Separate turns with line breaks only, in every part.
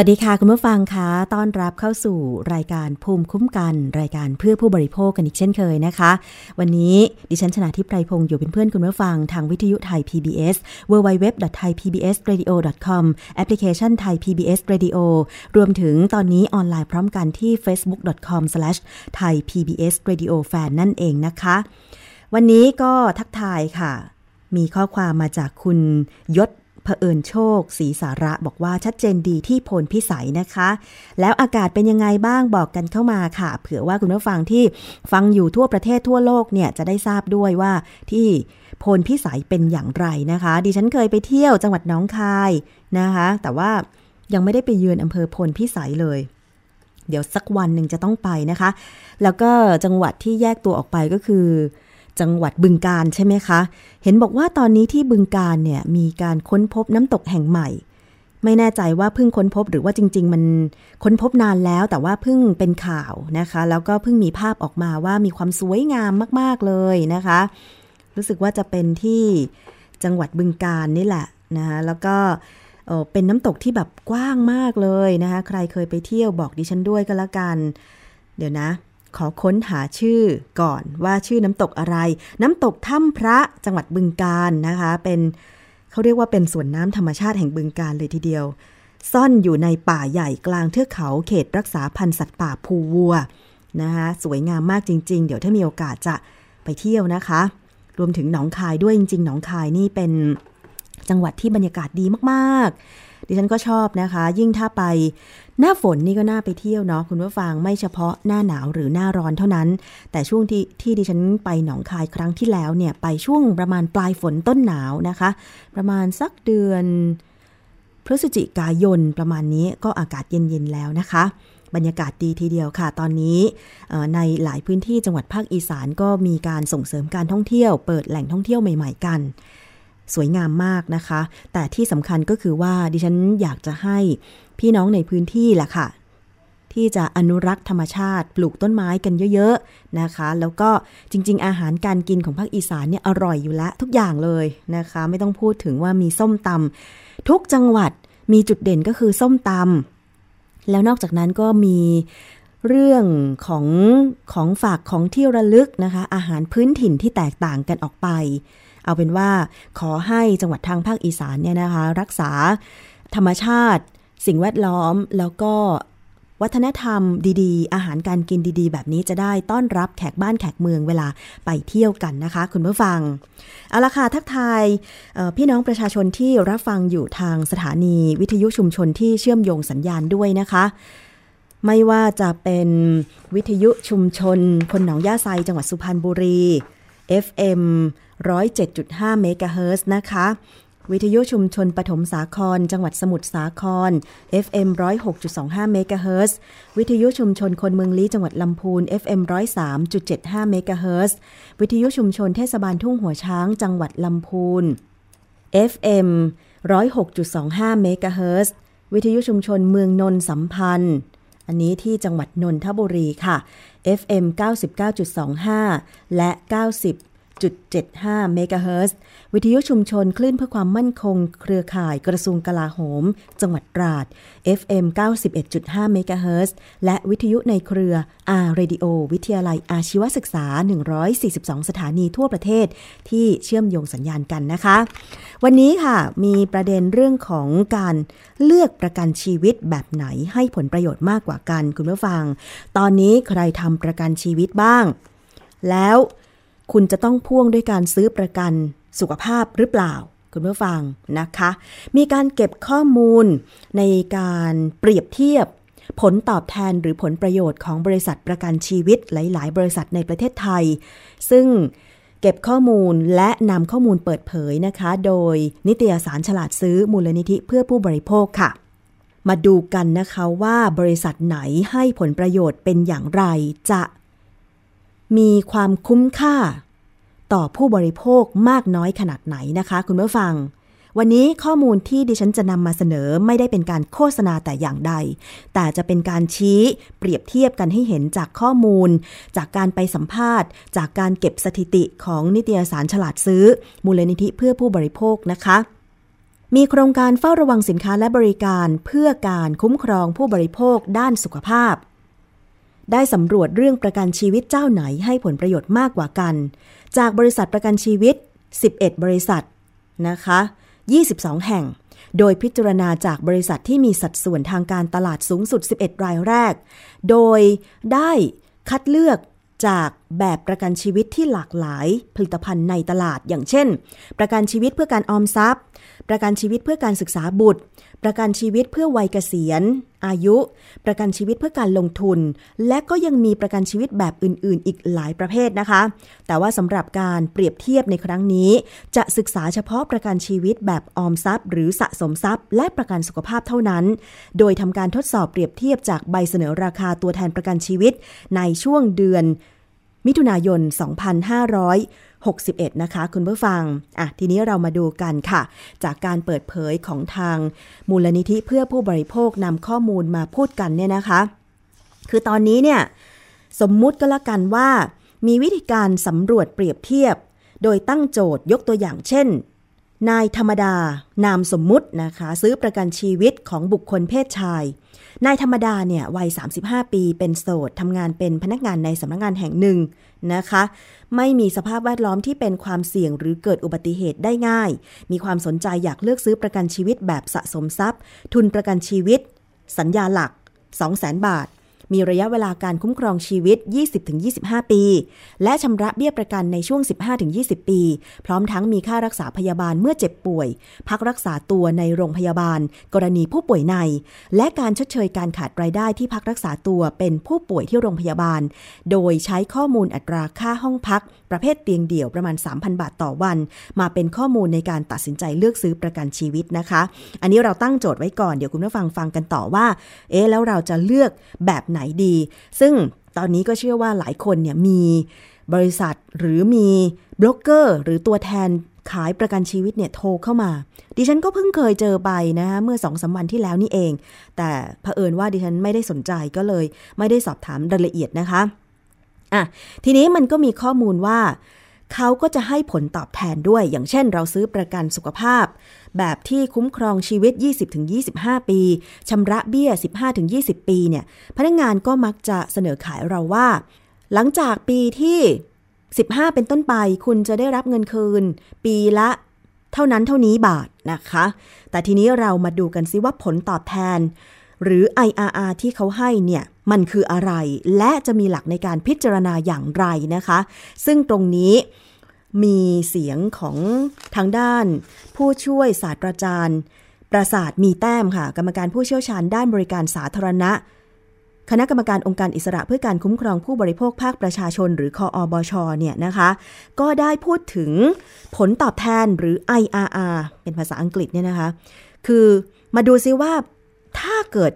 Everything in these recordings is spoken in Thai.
วัสดีค่ะ คุณผู้ฟังคะต้อนรับเข้าสู่รายการภูมิคุ้มกัน รายการเพื่อผู้บริโภคกันอีกเช่นเคยนะคะ วันนี้ดิฉันชนะทิพไพรพงศ์อยู่เป็นเพื่อนคุณผู้ฟังทางวิทยุไทย PBS www.thaipbsradio.com แอปพลิเคชันไทย PBS Radio รวมถึงตอนนี้ออนไลน์พร้อมกันที่ facebook.com/thaipbsradiofan นั่นเองนะคะ วันนี้ก็ทักทายค่ะ มีข้อความมาจากคุณยศ เผอิญโชคสีสาระบอกว่าชัดเจนดีที่พลพิสัยนะคะ แล้วอากาศเป็นยังไงบ้างบอกกันเข้ามาค่ะ เผื่อว่าคุณผู้ฟังที่ฟังอยู่ทั่วประเทศทั่วโลกเนี่ยจะได้ทราบด้วยว่าที่พลพิสัยเป็นอย่างไรนะคะ ดิฉันเคยไปเที่ยวจังหวัดน้องคายนะคะ แต่ว่ายังไม่ได้ไปเยือนอำเภอพลพิสัยเลย เดี๋ยวสักวันหนึ่งจะต้องไปนะคะ แล้วก็จังหวัดที่แยกตัวออกไปก็คือ จังหวัดบึงการใช่ไหมคะ เห็นบอกว่าตอนนี้ที่บึงการเนี่ยมีการค้นพบน้ำตกแห่งใหม่ ไม่แน่ใจว่าเพิ่งค้นพบหรือว่าจริง ๆ มันค้นพบนานแล้ว แต่ว่าเพิ่งเป็นข่าวนะคะ แล้วก็เพิ่งมีภาพออกมาว่ามีความสวยงามมากๆเลยนะคะ รู้สึกว่าจะเป็นที่จังหวัดบึงการนี่แหละนะคะแล้วก็เป็นน้ำตกที่แบบกว้างมากเลยนะคะ ใครเคยไปเที่ยวบอกดิฉันด้วยก็แล้วกัน เดี๋ยวนะ ขอค้นหาชื่อก่อนว่าชื่อน้ำตกอะไร น้ำตกถ้ำพระจังหวัดบึงการนะคะ เป็นเขาเรียกว่าเป็นสวนน้ำธรรมชาติแห่งบึงการเลยทีเดียว ซ่อนอยู่ในป่าใหญ่กลางเทือกเขาเขตรักษาพันธุ์สัตว์ป่าภูวัวนะคะสวยงามมากจริง ๆ เดี๋ยวถ้ามีโอกาสจะไปเที่ยวนะคะ รวมถึงหนองคายด้วยจริง ๆ หนองคายนี่เป็นจังหวัดที่บรรยากาศดีมากๆ ดิฉันก็ชอบนะคะ ยิ่งถ้าไป หน้าฝนนี่ก็น่าไปเที่ยวเนาะคุณผู้ฟังไม่เฉพาะหน้าหนาวหรือหน้าร้อนเท่านั้น แต่ช่วงที่ที่ดิฉันไปหนองคายครั้งที่แล้วเนี่ยไปช่วงประมาณปลายฝนต้นหนาวนะคะ ประมาณสักเดือนพฤศจิกายนประมาณนี้ก็อากาศเย็นๆแล้วนะคะ บรรยากาศดีทีเดียวค่ะ ตอนนี้ในหลายพื้นที่จังหวัดภาคอีสานก็มีการส่งเสริมการท่องเที่ยว เปิดแหล่งท่องเที่ยวใหม่ ๆ กัน สวยงามมากนะคะ แต่ที่สำคัญก็คือว่าดิฉันอยากจะให้พี่น้องในพื้นที่แหละค่ะ ที่จะอนุรักษ์ธรรมชาติ ปลูกต้นไม้กันเยอะๆนะคะ แล้วก็จริง ๆ อาหารการกินของภาคอีสานเนี่ยอร่อยอยู่แล้วทุกอย่างเลยนะคะ ไม่ต้องพูดถึงว่ามีส้มตำทุกจังหวัดมีจุดเด่นก็คือส้มตำแล้วนอกจากนั้นก็มีเรื่องของของฝากของที่ระลึกนะคะ อาหารพื้นถิ่นที่แตกต่างกันออกไป เอาเป็นว่าขอให้จังหวัดทางภาคอีสานเนี่ยนะคะ รักษาธรรมชาติ สิ่งแวดล้อมแล้วก็วัฒนธรรมดีๆ อาหารการกินดีๆ แบบนี้จะได้ต้อนรับแขกบ้านแขกเมืองเวลาไปเที่ยวกันนะคะ คุณผู้ฟัง เอาละค่ะทักทายพี่น้องประชาชนที่รับฟังอยู่ทางสถานีวิทยุชุมชนที่เชื่อมโยงสัญญาณด้วยนะคะ ไม่ว่าจะเป็นวิทยุชุมชน คนหนองย่าไซจังหวัดสุพรรณบุรี FM 107.5เมกะเฮิรตซ์นะคะ วิทยุชุมชนปฐมสาคร จังหวัดสมุทรสาคร FM 106.25เมกะเฮิรตซ์วิทยุชุมชนคนเมืองลี้จังหวัดลำพูน FM 103.75เมกะเฮิรตซ์วิทยุชุมชนเทศบาลทุ่งหัวช้าง จังหวัดลำพูน FM 106.25เมกะเฮิรตซ์วิทยุชุมชนเมืองนนสัมพันธ์ อันนี้ที่จังหวัดนนทบุรีค่ะ FM 99.25 และ 90 1.75เมกะเฮิรตซ์วิทยุชุมชนคลื่นเพื่อความมั่นคง เครือข่ายกระทรวงกลาโหม จังหวัดตราด FM 91.5เมกะเฮิรตซ์และวิทยุในเครือ R Radio วิทยาลัยอาชีวศึกษา 142 สถานีทั่วประเทศที่เชื่อมโยงสัญญาณกันนะคะ วันนี้ค่ะมีประเด็นเรื่องของการเลือกประกันชีวิตแบบไหนให้ผลประโยชน์มากกว่ากันคุณผู้ฟัง ตอนนี้ใครทำประกันชีวิตบ้าง แล้ว คุณจะต้องพ่วงด้วยการซื้อประกันสุขภาพหรือเปล่า คุณผู้ฟังนะคะ มีการเก็บข้อมูลในการเปรียบเทียบ ผลตอบแทนหรือผลประโยชน์ของบริษัทประกันชีวิตหลาย ๆ บริษัทในประเทศไทย ซึ่งเก็บข้อมูลและนำข้อมูลเปิดเผยนะคะ โดยนิตยสารฉลาดซื้อมูลนิธิเพื่อผู้บริโภคค่ะมาดูกันนะคะว่าบริษัทไหนให้ผลประโยชน์เป็นอย่างไร จะ มีความคุ้มค่า ต่อผู้บริโภคมากน้อยขนาดไหนนะคะ คุณผู้ฟัง วันนี้ข้อมูลที่ดิฉันจะนำมาเสนอไม่ได้เป็นการโฆษณาแต่อย่างใด แต่จะเป็นการชี้เปรียบเทียบกันให้เห็นจากข้อมูล จากการไปสัมภาษณ์ จากการเก็บสถิติของนิตยสารฉลาดซื้อ มูลนิธิเพื่อผู้บริโภคนะคะมีโครงการเฝ้าระวังสินค้าและบริการเพื่อการคุ้มครองผู้บริโภคด้านสุขภาพ ได้สำรวจเรื่องประกันชีวิตเจ้าไหนให้ผลประโยชน์มากกว่ากัน จากบริษัทประกันชีวิต 11 บริษัทนะคะ 22 แห่ง โดยพิจารณาจากบริษัทที่มีสัดส่วนทางการตลาดสูงสุด 11 รายแรก โดยได้คัดเลือกจากแบบประกันชีวิตที่หลากหลายผลิตภัณฑ์ในตลาด อย่างเช่น ประกันชีวิตเพื่อการออมทรัพย์ ประกันชีวิตเพื่อการศึกษาบุตร ประกันชีวิตเพื่อวัยเกษียณ อายุ ประกันชีวิตเพื่อการลงทุน และก็ยังมีประกันชีวิตแบบอื่น ๆ อีกหลายประเภทนะคะ แต่ว่าสำหรับการเปรียบเทียบในครั้งนี้ จะศึกษาเฉพาะประกันชีวิตแบบออมทรัพย์ หรือสะสมทรัพย์ และประกันสุขภาพเท่านั้น โดยทำการทดสอบเปรียบเทียบจากใบเสนอราคาตัวแทนประกันชีวิต ในช่วงเดือนมิถุนายน 61 นะคะ คุณผู้ฟัง อะ ทีนี้เรามาดูกันค่ะ จากการเปิดเผยของทางมูลนิธิเพื่อผู้บริโภคนำข้อมูลมาพูดกันเนี่ยนะคะ คือตอนนี้เนี่ย สมมุติก็แล้วกันว่า มีวิธีการสำรวจเปรียบเทียบ โดยตั้งโจทย์ยกตัวอย่างเช่น นายธรรมดา นามสมมุตินะคะ ซื้อประกันชีวิตของบุคคลเพศชาย นายธรรมดาเนี่ยวัย 35 ปีเป็นโสดทำงานเป็นพนักงานในสำนักงานแห่งหนึ่งนะคะ ไม่มีสภาพแวดล้อมที่เป็นความเสี่ยงหรือเกิดอุบัติเหตุได้ง่าย มีความสนใจอยากเลือกซื้อประกันชีวิตแบบสะสมทรัพย์ ทุนประกันชีวิต สัญญาหลัก 200,000 บาท มีระยะเวลาการคุ้มครองชีวิต 20-25 ปี และชำระเบี้ยประกันในช่วง 15-20 ปี พร้อมทั้งมีค่ารักษาพยาบาลเมื่อเจ็บป่วย พักรักษาตัวในโรงพยาบาล กรณีผู้ป่วยใน และการชดเชยการขาดรายได้ที่พักรักษาตัวเป็นผู้ป่วยที่โรงพยาบาล โดยใช้ข้อมูลอัตราค่าห้องพักประเภทเตียงเดี่ยวประมาณ 3,000 บาทต่อวัน มาเป็นข้อมูลในการตัดสินใจเลือกซื้อประกันชีวิตนะคะ อันนี้เราตั้งโจทย์ไว้ก่อนเดี๋ยวคุณผู้ฟังฟังกันต่อว่า เอ๊แล้วเราจะเลือกแบบไหนดี ซึ่งตอนนี้ก็เชื่อว่าหลายคนเนี่ยมีบริษัทหรือมีบล็อกเกอร์ หรือตัวแทนขายประกันชีวิตเนี่ยโทรเข้ามา ดิฉันก็เพิ่งเคยเจอไปนะคะเมื่อสองสามวันที่แล้วนี่เอง แต่เผอิญว่าดิฉันไม่ได้สนใจก็เลย ไม่ได้สอบถามรายละเอียดนะคะ อะทีนี้มันก็มีข้อมูลว่าเขาก็จะให้ผลตอบแทนด้วย อย่างเช่นเราซื้อประกันสุขภาพ แบบที่คุ้มครองชีวิต 20-25 ปีชำระเบี้ย 15-20 ปีเนี่ย พนักงานก็มักจะเสนอขายเราว่า หลังจากปีที่ 15 เป็นต้นไป คุณจะได้รับเงินคืน ปีละเท่านั้นเท่านี้บาทนะคะ แต่ทีนี้เรามาดูกันซิว่าผลตอบแทน หรือ IRR ที่เขาให้เนี่ย มันคืออะไร และจะมีหลักในการพิจารณาอย่างไรนะคะ ซึ่งตรงนี้มีเสียงของทางด้าน ผู้ช่วยศาสตราจารย์ ประสาทมีแต้มค่ะ กรรมการผู้เชี่ยวชาญด้านบริการสาธารณะ คณะกรรมการองค์การอิสระเพื่อการคุ้มครองผู้บริโภคภาคประชาชน หรือคออบชเนี่ยนะคะ ก็ได้พูดถึงผลตอบแทนหรือ IRR เป็นภาษาอังกฤษเนี่ยนะคะ คือมาดูซิว่าถ้าเกิด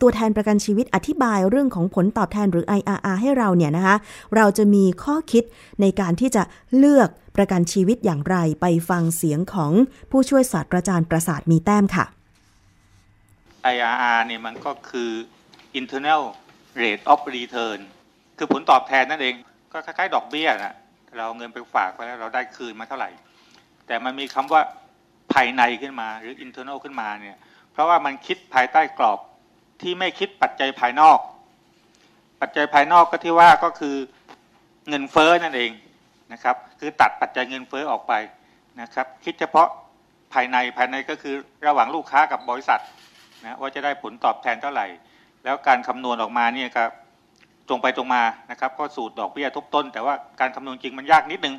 ตัวแทนประกันชีวิตอธิบายเรื่องของผลตอบแทนหรือ IRR ให้เราเนี่ยนะคะ เราจะมีข้อคิดในการที่จะเลือกประกันชีวิตอย่างไรไปฟังเสียงของผู้ช่วยศาสตราจารย์ประสาทมีแต้มค่ะ
IRR เนี่ยมันก็คือ internal rate of return คือผลตอบแทนนั่นเอง ก็คล้ายๆ ดอกเบี้ยนะเราเอาเงินไปฝากไปแล้วเราได้คืนมาเท่าไหร่ แต่มันมีคำว่าภายในขึ้นมาหรือ internal ขึ้นมาเนี่ย เพราะว่ามันคิดภายใต้กรอบ ที่ไม่คิดปัจจัยภายนอก ปัจจัยภายนอกก็ที่ว่าก็คือเงินเฟ้อนั่นเองนะครับ คือตัดปัจจัยเงินเฟ้อออกไปนะครับ คิดเฉพาะภายในภายในก็คือระหว่างลูกค้ากับบริษัทนะว่าจะได้ผลตอบแทนเท่าไหร่ แล้วการคำนวณออกมาเนี่ยครับตรงไปตรงมานะครับก็สูตรดอกเบี้ยทบต้น แต่ว่าการคำนวณจริงมันยากนิดนึง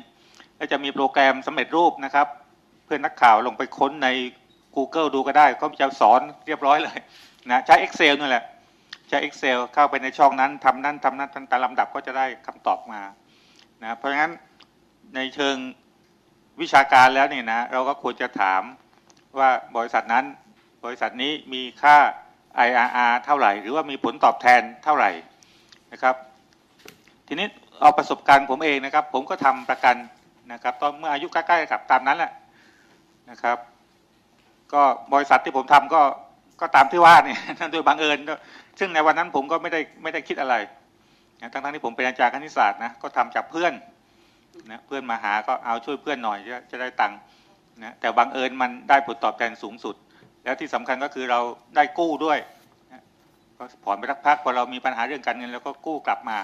แล้วจะมีโปรแกรมสำเร็จรูปนะครับ เพื่อนนักข่าวลงไปค้นใน Google ดูก็ได้เขาจะสอนเรียบร้อยเลย นะใช้ Excel นี่แหละใช้ Excel เข้าไปในช่องนั้นทำนั้นทำนั้นตามลำดับก็จะได้คำตอบมานะเพราะงั้นในเชิงวิชาการแล้วเนี่ยนะเราก็ควรจะถามว่าบริษัทนั้น บริษัทนี้มีค่า IRR เท่าไหร่ หรือว่ามีผลตอบแทนเท่าไหร่นะครับ ทีนี้เอาประสบการณ์ผมเองนะครับ ผมก็ทำประกันนะครับ ตอนเมื่ออายุใกล้ๆกับตามนั้นแหละนะครับ ก็บริษัทที่ผมทำก็ ก็ตามที่ว่าเนี่ยโดยบังเอิญ ซึ่งในวันนั้นผมก็ไม่ได้ไม่ได้คิดอะไรทั้งทั้งที่ผมเป็นอาจารย์คณิตศาสตร์นะก็ทำจากเพื่อนนะเพื่อนมาหาก็เอาช่วยเพื่อนหน่อยจะจะได้ตังค์นะแต่บังเอิญมันได้ผลตอบแทนสูงสุด แล้วที่สำคัญก็คือเราได้กู้ด้วยนะก็ผ่อนไปสักพักพอเรามีปัญหาเรื่องการเงินแล้วก็กู้กลับมา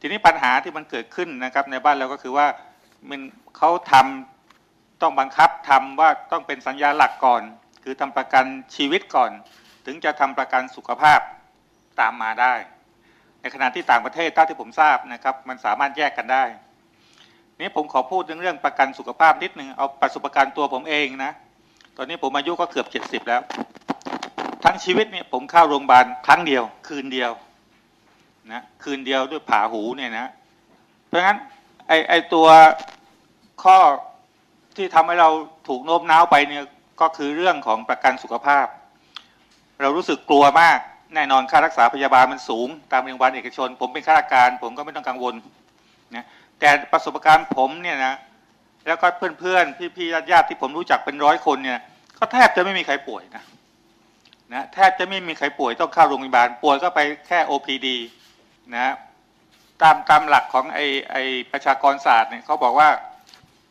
ทีนี้ปัญหาที่มันเกิดขึ้นนะครับ ในบ้านเราก็คือว่ามันเขาทำต้องบังคับทำว่าต้องเป็นสัญญาหลักก่อน คือทำประกันชีวิตก่อน ถึงจะทำประกันสุขภาพตามมาได้ ในขณะที่ต่างประเทศเท่าที่ผมทราบนะครับ มันสามารถแยกกันได้นี่ผมขอพูดเรื่องประกันสุขภาพนิดหนึ่งเอาประสบการณ์ตัวผมเองนะตอนนี้ผมอายุก็เกือบเจ็ดสิบแล้ว ทั้งชีวิตเนี่ยผมเข้าโรงพยาบาลครั้งเดียว คืนเดียวนะคืนเดียวด้วยผ่าหูเนี่ยนะเพราะฉะนั้นไอไอตัวข้อที่ทำให้เราถูกโน้มน้าวไปเนี่ย ก็คือเรื่องของประกันสุขภาพ เรารู้สึกกลัวมากแน่นอนค่ารักษาพยาบาลมันสูง ตามโรงพยาบาลเอกชน ผมเป็นข้าราชการ ผมก็ไม่ต้องกังวลนะแต่ประสบการณ์ผมเนี่ยนะแล้วก็เพื่อนๆพี่ๆญาติๆที่ผมรู้จักเป็นร้อยคนเนี่ยก็แทบจะไม่มีใครป่วยนะนะแทบจะไม่มีใครป่วยต้องเข้าโรงพยาบาลป่วยก็ไปแค่ OPD นะตามตามหลักของไอไอประชากรศาสตร์เนี่ยเขาบอกว่า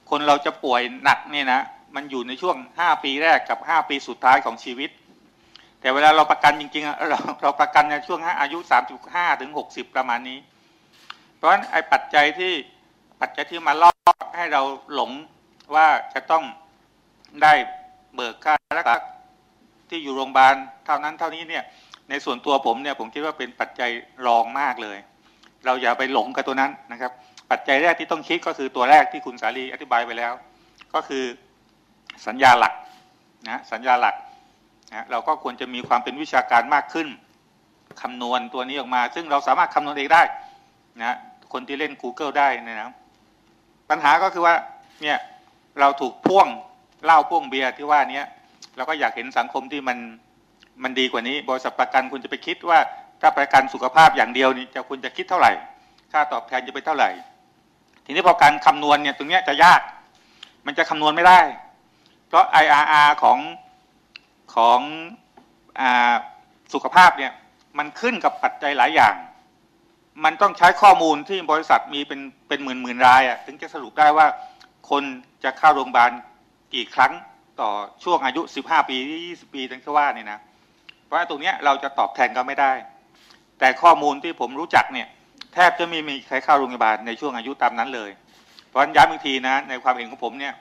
คนเราจะป่วยหนักเนี่ยนะ มันอยู่ในช่วง 5 ปีแรกกับ 5 ปีสุดท้ายของชีวิต แต่เวลาเราประกันจริงๆเราเราประกันในช่วงอายุ 35ถึง60 ประมาณนี้ เพราะฉะนั้นไอ้ปัจจัยที่ปัจจัยที่มาล่อให้เราหลงว่าจะต้องได้เบิกค่ารักษาที่อยู่โรงพยาบาลเท่านั้นเท่านี้เนี่ยในส่วนตัวผมเนี่ยผมคิดว่าเป็นปัจจัยรองมากเลย เราอย่าไปหลงกับตัวนั้นนะครับ ปัจจัยแรกที่ต้องคิดก็คือตัวแรกที่คุณสาลีอธิบายไปแล้ว ก็คือ สัญญาหลักนะสัญญาหลักนะเราก็ควรจะมีความเป็นวิชาการมากขึ้นคำนวณตัวนี้ออกมา ซึ่งเราสามารถคำนวณเองได้นะคนที่เล่น Google ได้เนยนะปัญหาก็คือว่าเนี่ยเราถูกพ่วงเหล้าพ่วงเบียร์ที่ว่านี้เราก็อยากเห็นสังคมที่มันมันดีกว่านี้ บริษัทประกันคุณจะไปคิดว่าถ้าประกันสุขภาพอย่างเดียวนี่จะคุณจะคิดเท่าไหร่ ค่าตอบแทนจะเป็นเท่าไหร่ ทีนี้พอการคำนวณเนี่ยตรงเนี้ยจะยาก มันจะคำนวณไม่ได้ เพราะ IRR ของของอสุขภาพเนี่ยมันขึ้นกับปัจจัยหลายอย่าง มันต้องใช้ข้อมูลที่บริษัทมีเป็นเป็นหมื่นหมื่นรายอะถึงจะสรุปได้ว่าคนจะเข้าโรงพยาบาลกี่ครั้งต่อช่วงอายุ 15 ปี 20 ปีทั้งที่ว่านี่นะ เพราะตรงนี้เราจะตอบแทนก็ไม่ได้ แต่ข้อมูลที่ผมรู้จักเนี่ยแทบจะไม่มีใครเข้าโรงพยาบาลในช่วงอายุตามนั้นเลย เพราะฉะนั้นย้ำอีกทีนะในความเห็นของผมเนี่ย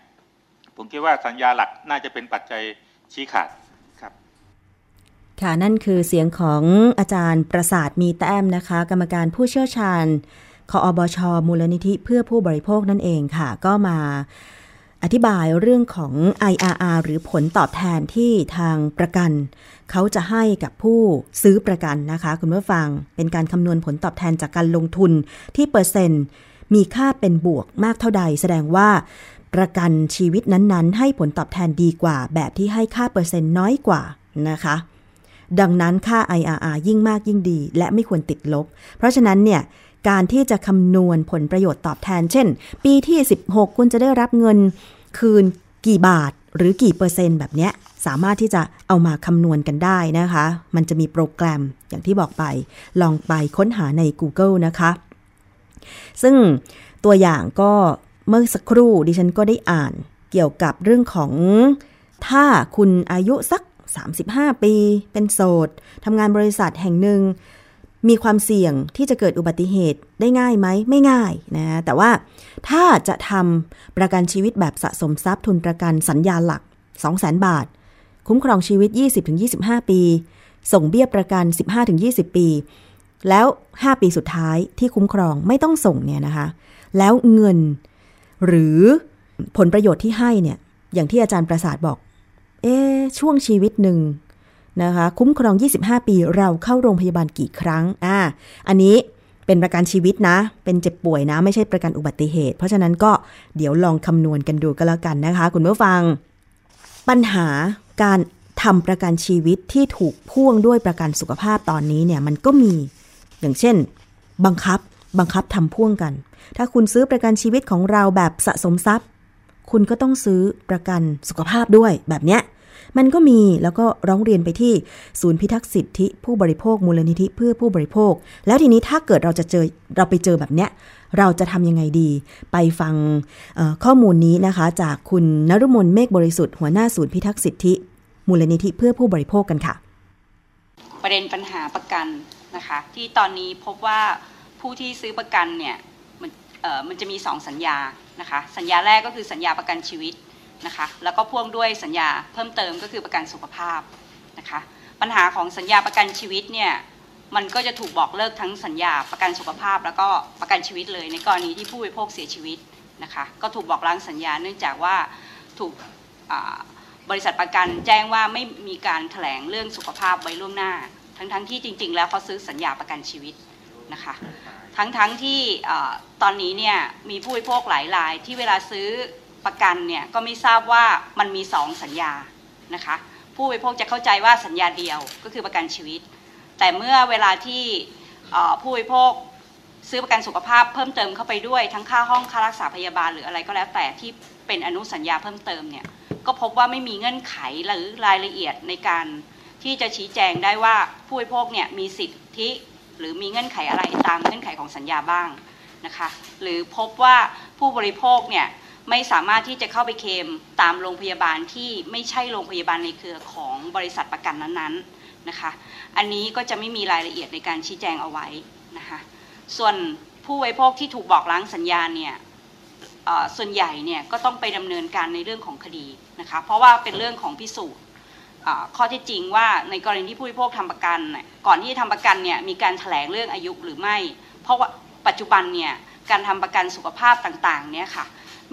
ผมคิดว่าสัญญาหลักน่าจะเป็นปัจจัยชี้ขาดครับ
ค่ะนั่นคือเสียงของอาจารย์ประสาทมีแต้มนะคะ กรรมการผู้เชี่ยวชาญคออบช มูลนิธิเพื่อผู้บริโภคนั่นเองค่ะ ก็มาอธิบายเรื่องของ IRR หรือผลตอบแทนที่ทางประกัน เขาจะให้กับผู้ซื้อประกันนะคะ คุณผู้ฟังเป็นการคำนวณผลตอบแทนจากการลงทุนที่เปอร์เซ็นต์ มีค่าเป็นบวกมากเท่าใด แสดงว่า ประกันชีวิตนั้นๆ ให้ผลตอบแทนดีกว่า แบบที่ให้ค่าเปอร์เซ็นต์น้อยกว่านะคะ ดังนั้นค่า IRR ยิ่งมากยิ่งดี และไม่ควรติดลบ เพราะฉะนั้นเนี่ยการที่จะคำนวณผลประโยชน์ตอบแทน เช่น ปีที่ 16 คุณจะได้รับเงินคืนกี่บาทหรือกี่เปอร์เซ็นต์แบบเนี้ยสามารถที่จะเอามาคำนวณกันได้นะคะ มันจะมีโปรแกรมอย่างที่บอกไป ลองไปค้นหาใน Google นะคะ ซึ่งตัวอย่างก็ เมื่อสักครู่ดิฉันก็ได้อ่านเกี่ยวกับเรื่องของ ถ้าคุณอายุสัก 35 ปี เป็นโสดทำงานบริษัทแห่งหนึ่ง มีความเสี่ยงที่จะเกิดอุบัติเหตุได้ง่ายไหม ไม่ง่ายนะ แต่ว่าถ้าจะทำประกันชีวิตแบบสะสมทรัพย์ทุนประกันสัญญาหลัก 200,000 บาท คุ้มครองชีวิต 20-25 ปี ส่งเบี้ยประกัน 15-20 ปี แล้ว 5 ปีสุดท้ายที่คุ้มครองไม่ต้องส่งเนี่ยนะคะ แล้วเงิน หรือผลประโยชน์ที่ให้เนี่ย อย่างที่อาจารย์ประสาทบอก เอ๊ช่วงชีวิตหนึ่งนะคะ คุ้มครอง 25 ปีเราเข้าโรงพยาบาลกี่ครั้ง อ่า อันนี้เป็นประกันชีวิตนะ เป็นเจ็บป่วยนะ ไม่ใช่ประกันอุบัติเหตุ เพราะฉะนั้นก็เดี๋ยวลองคำนวณกันดูก็แล้วกันนะคะ คุณผู้ฟัง ปัญหาการทำประกันชีวิตที่ถูกพ่วงด้วยประกันสุขภาพตอนนี้เนี่ยมันก็มี อย่างเช่น บังคับ บังคับทำพ่วงกัน ถ้าคุณซื้อประกันชีวิตของเราแบบสะสมทรัพย์ คุณก็ต้องซื้อประกันสุขภาพด้วยแบบเนี้ยมันก็มีแล้วก็ร้องเรียนไปที่ศูนย์พิทักษ์สิทธิผู้บริโภคมูลนิธิเพื่อผู้บริโภค แล้วทีนี้ถ้าเกิดเราจะเจอเราไปเจอแบบเนี้ยเราจะทำยังไงดี ไปฟังข้อมูลนี้นะคะ จากคุณนรุมนเมฆบริสุทธิ์หัวหน้าศูนย์พิทักษ์สิทธิ มูลนิธิเพื่อผู้บริโภคกันค่ะ
ประเด็นปัญหาประกันนะคะ ที่ตอนนี้พบว่า ผู้ที่ซื้อประกันเนี่ยมันมันจะมี 2 สัญญานะคะ สัญญาแรกก็คือสัญญาประกันชีวิตนะคะ แล้วก็พ่วงด้วยสัญญาเพิ่มเติมก็คือประกันสุขภาพนะคะ ปัญหาของสัญญาประกันชีวิตเนี่ยมันก็จะถูกบอกเลิกทั้งสัญญาประกันสุขภาพ แล้วก็ประกันชีวิตเลย ในกรณีที่ผู้บริโภคเสียชีวิตนะคะ ก็ถูกบอกล้างสัญญาเนื่องจากว่าถูกบริษัทประกันแจ้งว่าไม่มีการถแถลงเรื่องสุขภาพไว้ล่วงหน้า ทั้งๆทที่จริง ๆ แล้วเขาซื้อสัญญาประกันชีวิต นะคะ ทั้งๆทที่ตอนนี้เนี่ยมีผู้บริโภคหลายราย ที่เวลาซื้อประกันเนี่ยก็ไม่ทราบว่ามันมีสองสัญญานะคะ ผู้บริโภคจะเข้าใจว่าสัญญาเดียวก็คือประกันชีวิต แต่เมื่อเวลาที่ผู้บริโภคซื้อประกันสุขภาพเพิ่มเติมเข้าไปด้วยทั้งค่าห้องค่ารักษาพยาบาลหรืออะไรก็แล้วแต่ที่เป็นอนุสัญญาเพิ่มเติมเนี่ยก็พบว่าไม่มีเงื่อนไขหรือรายละเอียดในการที่จะชี้แจงได้ว่าผู้บริโภคเนี่ยมีสิทธิ หรือมีเงื่อนไขอะไรตามเงื่อนไขของสัญญาบ้างนะคะหรือพบว่าผู้บริโภคเนี่ยไม่สามารถที่จะเข้าไปเคมตามโรงพยาบาลที่ไม่ใช่โรงพยาบาลในเครือของบริษัทประกันนั้นๆนะคะอันนี้ก็จะไม่มีรายละเอียดในการชี้แจงเอาไว้นะคะส่วนผู้ไว้พกที่ถูกบอกล้างสัญญาเนี่ยส่วนใหญ่เนี่ยก็ต้องไปดำเนินการในเรื่องของคดีนะคะเพราะว่าเป็นเรื่องของพิสูจน์ ข้อที่จริงว่าในกรณีที่ผู้บริโภคทำประกันก่อนที่จะทำประกันเนี่ยมีการถแถลงเรื่องอายุหรือไม่ เพราะว่าปัจจุบันเนี่ยการทำประกันสุขภาพต่างๆเนี่ยค่ะ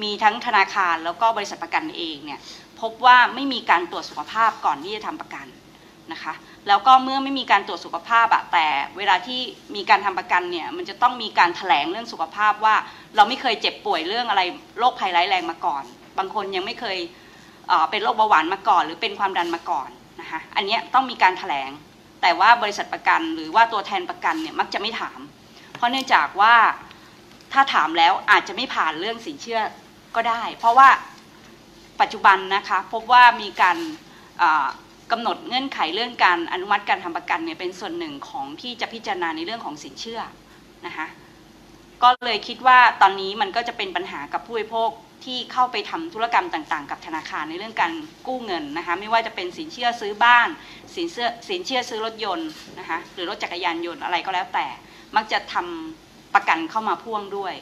มีทั้งธนาคารแล้วก็บริษัทประกันเองเนี่ยพบว่าไม่มีการตรวจสุขภาพก่อนที่จะทำประกันนะคะแล้วก็เมื่อไม่มีการตรวจสุขภาพอะแต่เวลาที่มีการทำประกันเนี่ยมันจะต้องมีการถแถลงเรื่องสุขภาพว่า เราไม่เคยเจ็บป่วยเรื่องอะไรโรคภัยร้ายแรงมาก่อน บางคนยังไม่เคย เป็นโรคเบาหวานมาก่อน หรือเป็นความดันมาก่อนนะคะอันนี้ต้องมีการถแถลง แต่ว่าบริษัทประกันหรือว่าตัวแทนประกันเนี่ยมักจะไม่ถาม เพราะเนื่องจากว่าถ้าถามแล้วอาจจะไม่ผ่านเรื่องสินเชื่อก็ได้ เพราะว่าปัจจุบันนะคะพบว่ามีการกำหนดเงื่อนไขเรื่องการอนุมัติการทำประกันเนี่ยเป็นส่วนหนึ่งของที่จะพิจารณาในเรื่องของสินเชื่อนะคะก็เลยคิดว่าตอนนี้มันก็จะเป็นปัญหากับผู้บริโภค ที่เข้าไปทำธุรกรรมต่างๆ กับธนาคารในเรื่องการกู้เงินนะคะไม่ว่าจะเป็นสินเชื่อซื้อบ้าน สินเชื่อสินเชื่อซื้อรถยนต์นะคะหรือรถจักรยานยนต์อะไรก็แล้วแต่ มักจะทำประกันเข้ามาพ่วงด้วย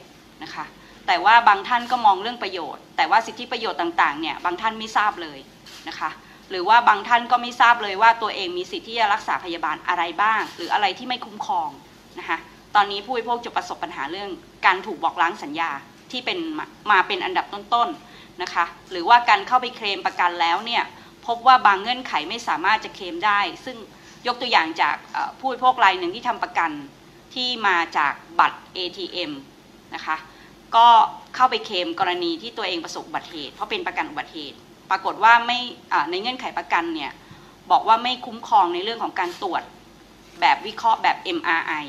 นะคะแต่ว่าบางท่านก็มองเรื่องประโยชน์ แต่ว่าสิทธิประโยชน์ต่างๆเนี่ยบางท่านไม่ทราบเลยนะคะหรือว่าบางท่านก็ไม่ทราบเลยว่าตัวเองมีสิทธิ์ที่จะรักษาพยาบาลอะไรบ้าง หรืออะไรที่ไม่คุ้มครองนะคะตอนนี้ผู้บริโภคจะประสบปัญหาเรื่องการถูกบอกล้างสัญญา ที่เป็นมาเป็นอันดับต้นๆนะคะ หรือว่าการเข้าไปเคลมประกันแล้วเนี่ยพบว่าบางเงื่อนไขไม่สามารถจะเคลมได้ ซึ่งยกตัวอย่างจากผู้บริโภครายหนึ่งที่ทำประกันที่มาจากบัตร ATM นะคะก็เข้าไปเคลมกรณีที่ตัวเองประสบอุบัติเหตุเพราะเป็นประกันอุบัติเหตุ ปรากฏว่าไม่ในเงื่อนไขประกันเนี่ยบอกว่าไม่คุ้มครองในเรื่องของการตรวจแบบวิเคราะห์แบบ MRI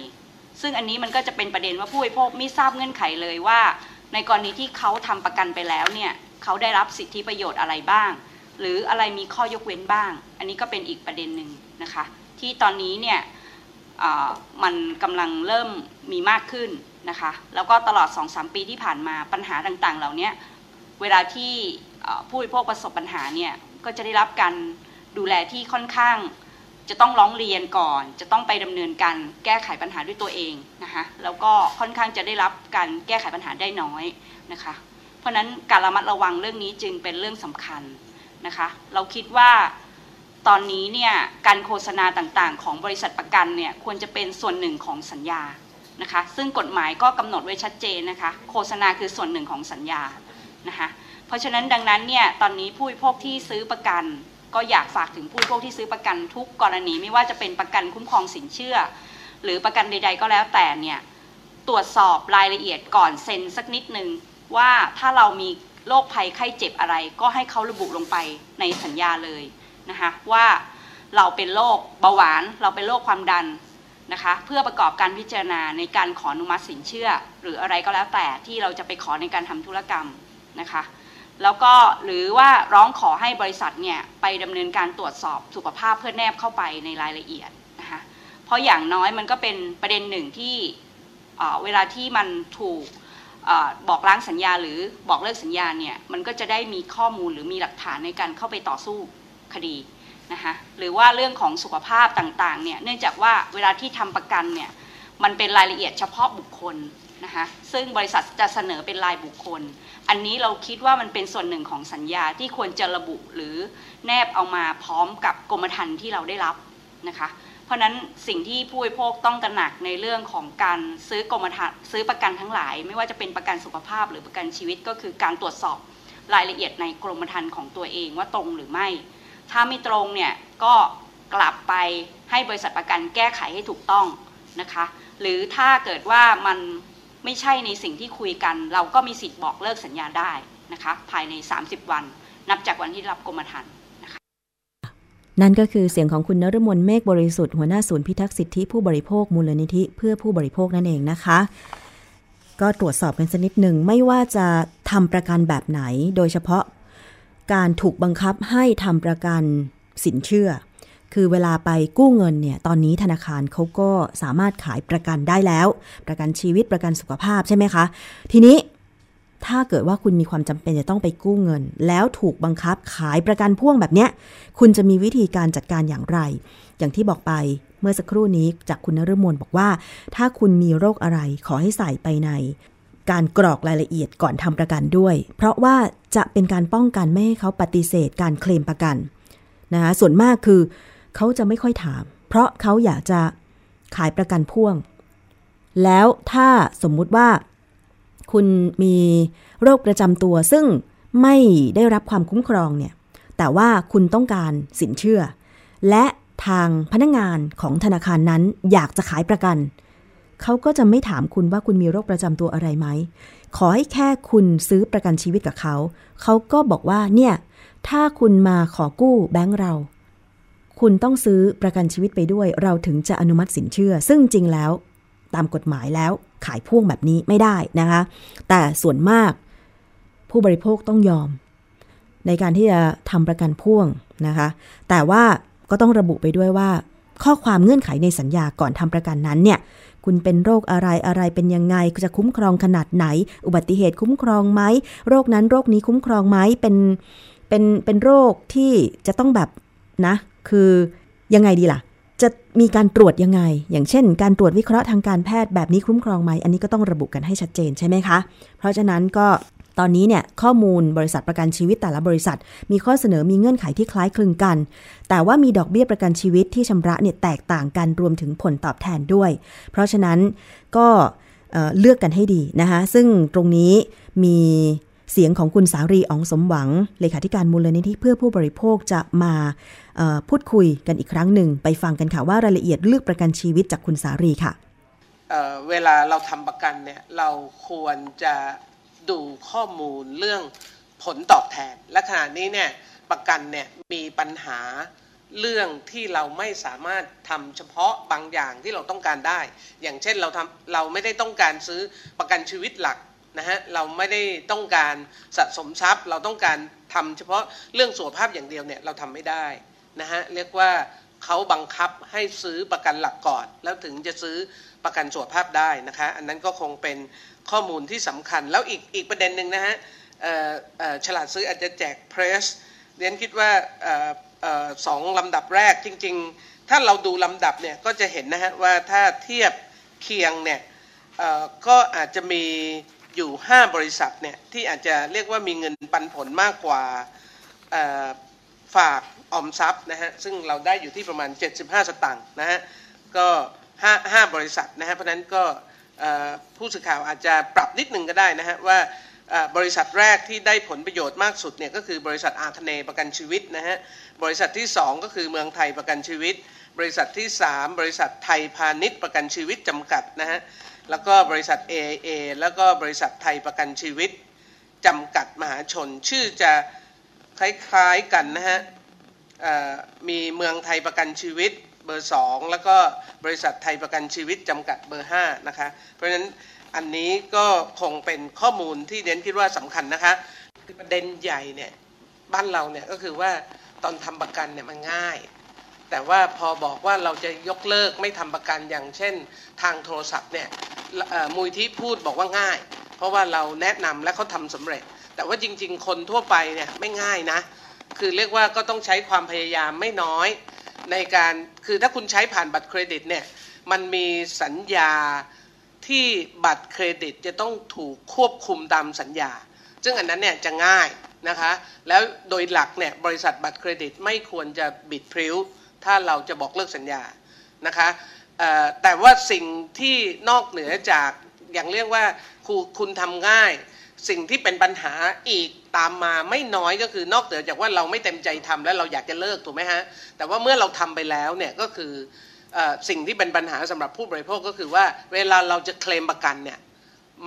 ซึ่งอันนี้มันก็จะเป็นประเด็นว่าผู้บริโภคไม่ทราบเงื่อนไขเลยว่า ในกรณีที่เขาทำประกันไปแล้วเนี่ยเขาได้รับสิทธิประโยชน์อะไรบ้าง หรืออะไรมีข้อยกเว้นบ้าง อันนี้ก็เป็นอีกประเด็นหนึ่งนะคะที่ตอนนี้เนี่ยมันกำลังเริ่มมีมากขึ้นนะคะแล้วก็ตลอด 2-3 ปีที่ผ่านมาปัญหาต่างๆ เหล่านี้เวลาที่ผู้บริโภคประสบปัญหาเนี่ยก็จะได้รับการดูแลที่ค่อนข้าง จะต้องร้องเรียนก่อน จะต้องไปดำเนินการแก้ไขปัญหาด้วยตัวเองนะคะแล้วก็ค่อนข้างจะได้รับการแก้ไขปัญหาได้น้อยนะคะ เพราะนั้นการระมัดระวังเรื่องนี้จึงเป็นเรื่องสำคัญนะคะ เราคิดว่าตอนนี้เนี่ยการโฆษณาต่างๆ ของบริษัทประกันเนี่ยควรจะเป็นส่วนหนึ่งของสัญญานะคะ ซึ่งกฎหมายก็กำหนดไว้ชัดเจนนะคะ โฆษณาคือส่วนหนึ่งของสัญญานะคะ เพราะฉะนั้นดังนั้นเนี่ยตอนนี้ผู้บริโภคที่ซื้อประกัน ก็อยากฝากถึงผู้บริโภคที่ซื้อประกันทุกกรณีไม่ว่าจะเป็นประกันคุ้มครองสินเชื่อ หรือประกันใด ๆ ก็แล้วแต่เนี่ยตรวจสอบรายละเอียดก่อนเซ็นสักนิดนึงว่าถ้าเรามีโรคภัยไข้เจ็บอะไร ก็ให้เขาระบุลงไปในสัญญาเลยนะคะว่าเราเป็นโรคเบาหวาน เราเป็นโรคความดันนะคะเพื่อประกอบการพิจารณาในการขออนุมัติสินเชื่อ หรืออะไรก็แล้วแต่ที่เราจะไปขอในการทำธุรกรรมนะคะ แล้วก็หรือว่าร้องขอให้บริษัทเนี่ยไปดำเนินการตรวจสอบสุขภาพเพื่อแนบเข้าไปในรายละเอียดนะคะเพราะอย่างน้อยมันก็เป็นประเด็นหนึ่งที่เวลาที่มันถูกบอกล้างสัญญาหรือบอกเลิกสัญญาเนี่ยมันก็จะได้มีข้อมูลหรือมีหลักฐานในการเข้าไปต่อสู้คดีนะคะหรือว่าเรื่องของสุขภาพต่างๆเนี่ยเนื่องจากว่าเวลาที่ทำประกันเนี่ยมันเป็นรายละเอียดเฉพาะบุคคลนะคะซึ่งบริษัทจะเสนอเป็นรายบุคคล อันนี้เราคิดว่ามันเป็นส่วนหนึ่งของสัญญาที่ควรจะระบุหรือแนบเอามาพร้อมกับกรมธรรม์ที่เราได้รับนะคะ เพราะนั้นสิ่งที่ผู้บริโภคต้องตระหนักในเรื่องของการซื้อกรมธรรม์ซื้อประกันทั้งหลาย ไม่ว่าจะเป็นประกันสุขภาพหรือประกันชีวิตก็คือการตรวจสอบรายละเอียดในกรมธรรม์ของตัวเองว่าตรงหรือไม่ ถ้าไม่ตรงเนี่ยก็กลับไปให้บริษัทประกันแก้ไขให้ถูกต้องนะคะ หรือถ้าเกิดว่ามัน ไม่ใช่ในสิ่งที่คุยกัน เราก็มีสิทธิ์บอกเลิกสัญญาได้นะคะภายใน 30 วัน นับจากวันที่รับกรมธรรม์
นั่นก็คือเสียงของคุณนรมนเมฆบริสุทธิ์หัวหน้าศูนย์พิทักษ์สิทธิผู้บริโภคมูลนิธิเพื่อผู้บริโภคนั่นเองนะคะ ก็ตรวจสอบกันสักนิดหนึ่งไม่ว่าจะทำประกันแบบไหน โดยเฉพาะการถูกบังคับให้ทำประกันสินเชื่อ คือเวลาไปกู้เงินเนี่ยตอนนี้ธนาคารเขาก็สามารถขายประกันได้แล้ว ประกันชีวิตประกันสุขภาพใช่ไหมคะ ทีนี้ถ้าเกิดว่าคุณมีความจำเป็นจะต้องไปกู้เงิน แล้วถูกบังคับขายประกันพ่วงแบบเนี้ย คุณจะมีวิธีการจัดการอย่างไร อย่างที่บอกไปเมื่อสักครู่นี้จากคุณนฤมลบอกว่า ถ้าคุณมีโรคอะไรขอให้ใส่ไปใน การกรอกรายละเอียดก่อนทำประกันด้วย เพราะว่าจะเป็นการป้องกันไม่ให้เขาปฏิเสธการเคลมประกันนะคะส่วนมากคือ เขาจะไม่ค่อยถาม เพราะเขาอยากจะขายประกันพ่วง แล้วถ้าสมมุติว่า คุณมีโรคประจำตัวซึ่งไม่ได้รับความคุ้มครองเนี่ย แต่ว่าคุณต้องการสินเชื่อ และทางพนักงงานของธนาคารนั้นอยากจะขายประกัน เขาก็จะไม่ถามคุณว่าคุณมีโรคประจำตัวอะไรไหม ขอให้แค่คุณซื้อประกันชีวิตกับเขา เขาก็บอกว่าเนี่ย ถ้าคุณมาขอกู้แบงก์เรา คุณต้องซื้อประกันชีวิตไปด้วย เราถึงจะอนุมัติสินเชื่อ ซึ่งจริงแล้ว ตามกฎหมายแล้วขายพ่วงแบบนี้ไม่ได้นะคะ แต่ส่วนมาก ผู้บริโภคต้องยอม ในการที่จะทำประกันพ่วงนะคะ แต่ว่าก็ต้องระบุไปด้วยว่า ข้อความเงื่อนไขในสัญญาก่อนทำประกันนั้นเนี่ย คุณเป็นโรคอะไรอะไรเป็นยังไงจะคุ้มครองขนาดไหน อุบัติเหตุคุ้มครองไหมโรคนั้นโรคนี้คุ้มครองไหมเป็นเป็นเป็นโรคที่จะต้องแบบนะ คือยังไงดีล่ะ จะมีการตรวจยังไง อย่างเช่น การตรวจวิเคราะห์ทางการแพทย์แบบนี้คุ้มครองไหม อันนี้ก็ต้องระบุกันให้ชัดเจนใช่ไหมคะ เพราะฉะนั้นก็ตอนนี้เนี่ยข้อมูลบริษัทประกันชีวิตแต่ละบริษัท มีข้อเสนอมีเงื่อนไขที่คล้ายคลึงกัน แต่ว่ามีดอกเบี้ยประกันชีวิตที่ชำระเนี่ยแตกต่างกันรวมถึงผลตอบแทนด้วย เพราะฉะนั้นก็เลือกกันให้ดีนะคะซึ่งตรงนี้มี เสียงของคุณสารีอองสมหวัง เลขาธิการมูลนิธิเพื่อผู้บริโภคจะมาพูดคุยกันอีกครั้งหนึ่ง ไปฟังกันค่ะว่ารายละเอียดเลือกประกันชีวิตจากคุณสารีค่ะ
เเวลาเราทำประกันเนี่ยเราควรจะดูข้อมูลเรื่องผลตอบแทน และขณะนี้เนี่ยประกันเนี่ยมีปัญหาเรื่องที่เราไม่สามารถทำเฉพาะบางอย่างที่เราต้องการได้ อย่างเช่นเราทำเราไม่ได้ต้องการซื้อประกันชีวิตหลัก นะฮะเราไม่ได้ต้องการสะสมทรัพย์ เราต้องการทำเฉพาะเรื่องสุขภาพอย่างเดียวเนี่ยเราทำไม่ได้นะฮะเรียกว่าเขาบังคับให้ซื้อประกันหลักก่อน แล้วถึงจะซื้อประกันสุขภาพได้นะคะอันนั้นก็คงเป็นข้อมูลที่สำคัญแล้วอีกอีกประเด็นหนึ่งนะฮะฉลาดซื้ออาจจะแจกเพรสเรียนคิดว่าสองลำดับแรกจริง ๆ ถ้าเราดูลำดับเนี่ยก็จะเห็นนะฮะว่าถ้าเทียบเคียงเนี่ยก็อาจจะมี อยู่ 5 บริษัทเนี่ยที่อาจจะเรียกว่ามีเงินปันผลมากกว่าฝากออมทรัพย์นะฮะซึ่งเราได้อยู่ที่ประมาณ 75 สตางค์นะฮะก็5 5บริษัทนะฮะเพราะนั้นก็ผู้สื่อข่าวอาจจะปรับนิดนึงก็ได้นะฮะว่าบริษัทแรกที่ได้ผลประโยชน์มากสุดเนี่ยก็คือบริษัทอาคเนประกันชีวิตนะฮะบริษัทที่ 2 ก็คือเมืองไทยประกันชีวิต บริษัทที่ 3 บริษัทไทยพาณิชย์ประกันชีวิตจำกัดนะฮะ แล้วก็บริษัท AIA แล้วก็บริษัทไทยประกันชีวิตจำกัดมหาชน ชื่อจะคล้ายๆกันนะฮะมีเมืองไทยประกันชีวิตเบอร์ 2 แล้วก็บริษัทไทยประกันชีวิตจำกัดเบอร์ 5 นะคะ เพราะฉะนั้นอันนี้ก็คงเป็นข้อมูลที่เน้นคิดว่าสำคัญนะคะประเด็นใหญ่เนี่ยบ้านเราเนี่ยก็คือว่าตอนทำประกันเนี่ยมันง่าย แต่ว่าพอบอกว่าเราจะยกเลิกไม่ทำประกันอย่างเช่น ทางโทรศัพท์เนี่ยมูลที่พูดบอกว่าง่าย เพราะว่าเราแนะนำและเขาทำสำเร็จ แต่ว่าจริง ๆ คนทั่วไปเนี่ยไม่ง่ายนะ คือเรียกว่าก็ต้องใช้ความพยายามไม่น้อย ในการคือถ้าคุณใช้ผ่านบัตรเครดิตเนี่ยมันมีสัญญาที่บัตรเครดิตจะต้องถูกควบคุมตามสัญญา ซึ่งอันนั้นเนี่ยจะง่ายนะคะ แล้วโดยหลักเนี่ยบริษัทบัตรเครดิตไม่ควรจะบิดพริ้ว ถ้าเราจะบอกเลิกสัญญานะคะแต่ว่าสิ่งที่นอกเหนือจากอย่างเรียกว่าคุณคุณทำง่าย สิ่งที่เป็นปัญหาอีกตามมาไม่น้อยก็คือนอกเหนือจากว่าเราไม่เต็มใจทำแล้วเราอยากจะเลิกถูกไหมฮะแต่ว่าเมื่อเราทำไปแล้วเนี่ยก็คืออสิ่งที่เป็นปัญหาสำหรับผู้บริโภคก็คือว่าเวลาเราจะเคลมประกันเนี่ย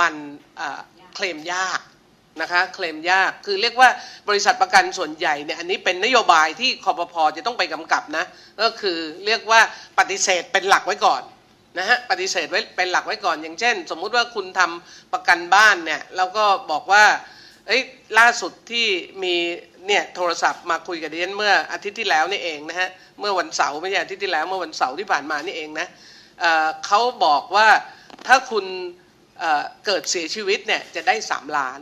มันเคลมยาก นะคะเคลมยากคือเรียกว่าบริษัทประกันส่วนใหญ่เนี่ยอันนี้เป็นนโยบายที่คอปพอจะต้องไปกำกับนะก็คือเรียกว่าปฏิเสธเป็นหลักไว้ก่อนนะฮะปฏิเสธไว้เป็นหลักไว้ก่อน อย่างเช่น สมมุติว่าคุณทำประกันบ้านเนี่ยแล้วก็บอกว่าเอ้ยล่าสุดที่มีเนี่ยโทรศัพท์มาคุยกับดิฉันเมื่ออาทิตย์ที่แล้วนี่เองนะฮะเมื่อวันเสาร์ไม่ใช่อาทิตย์ที่แล้วเมื่อวันเสาร์ที่ผ่านมานี่เองนะเเขาบอกว่าถ้าคุณเเกิดเสียชีวิตเนี่ยจะได้ 3 ล้าน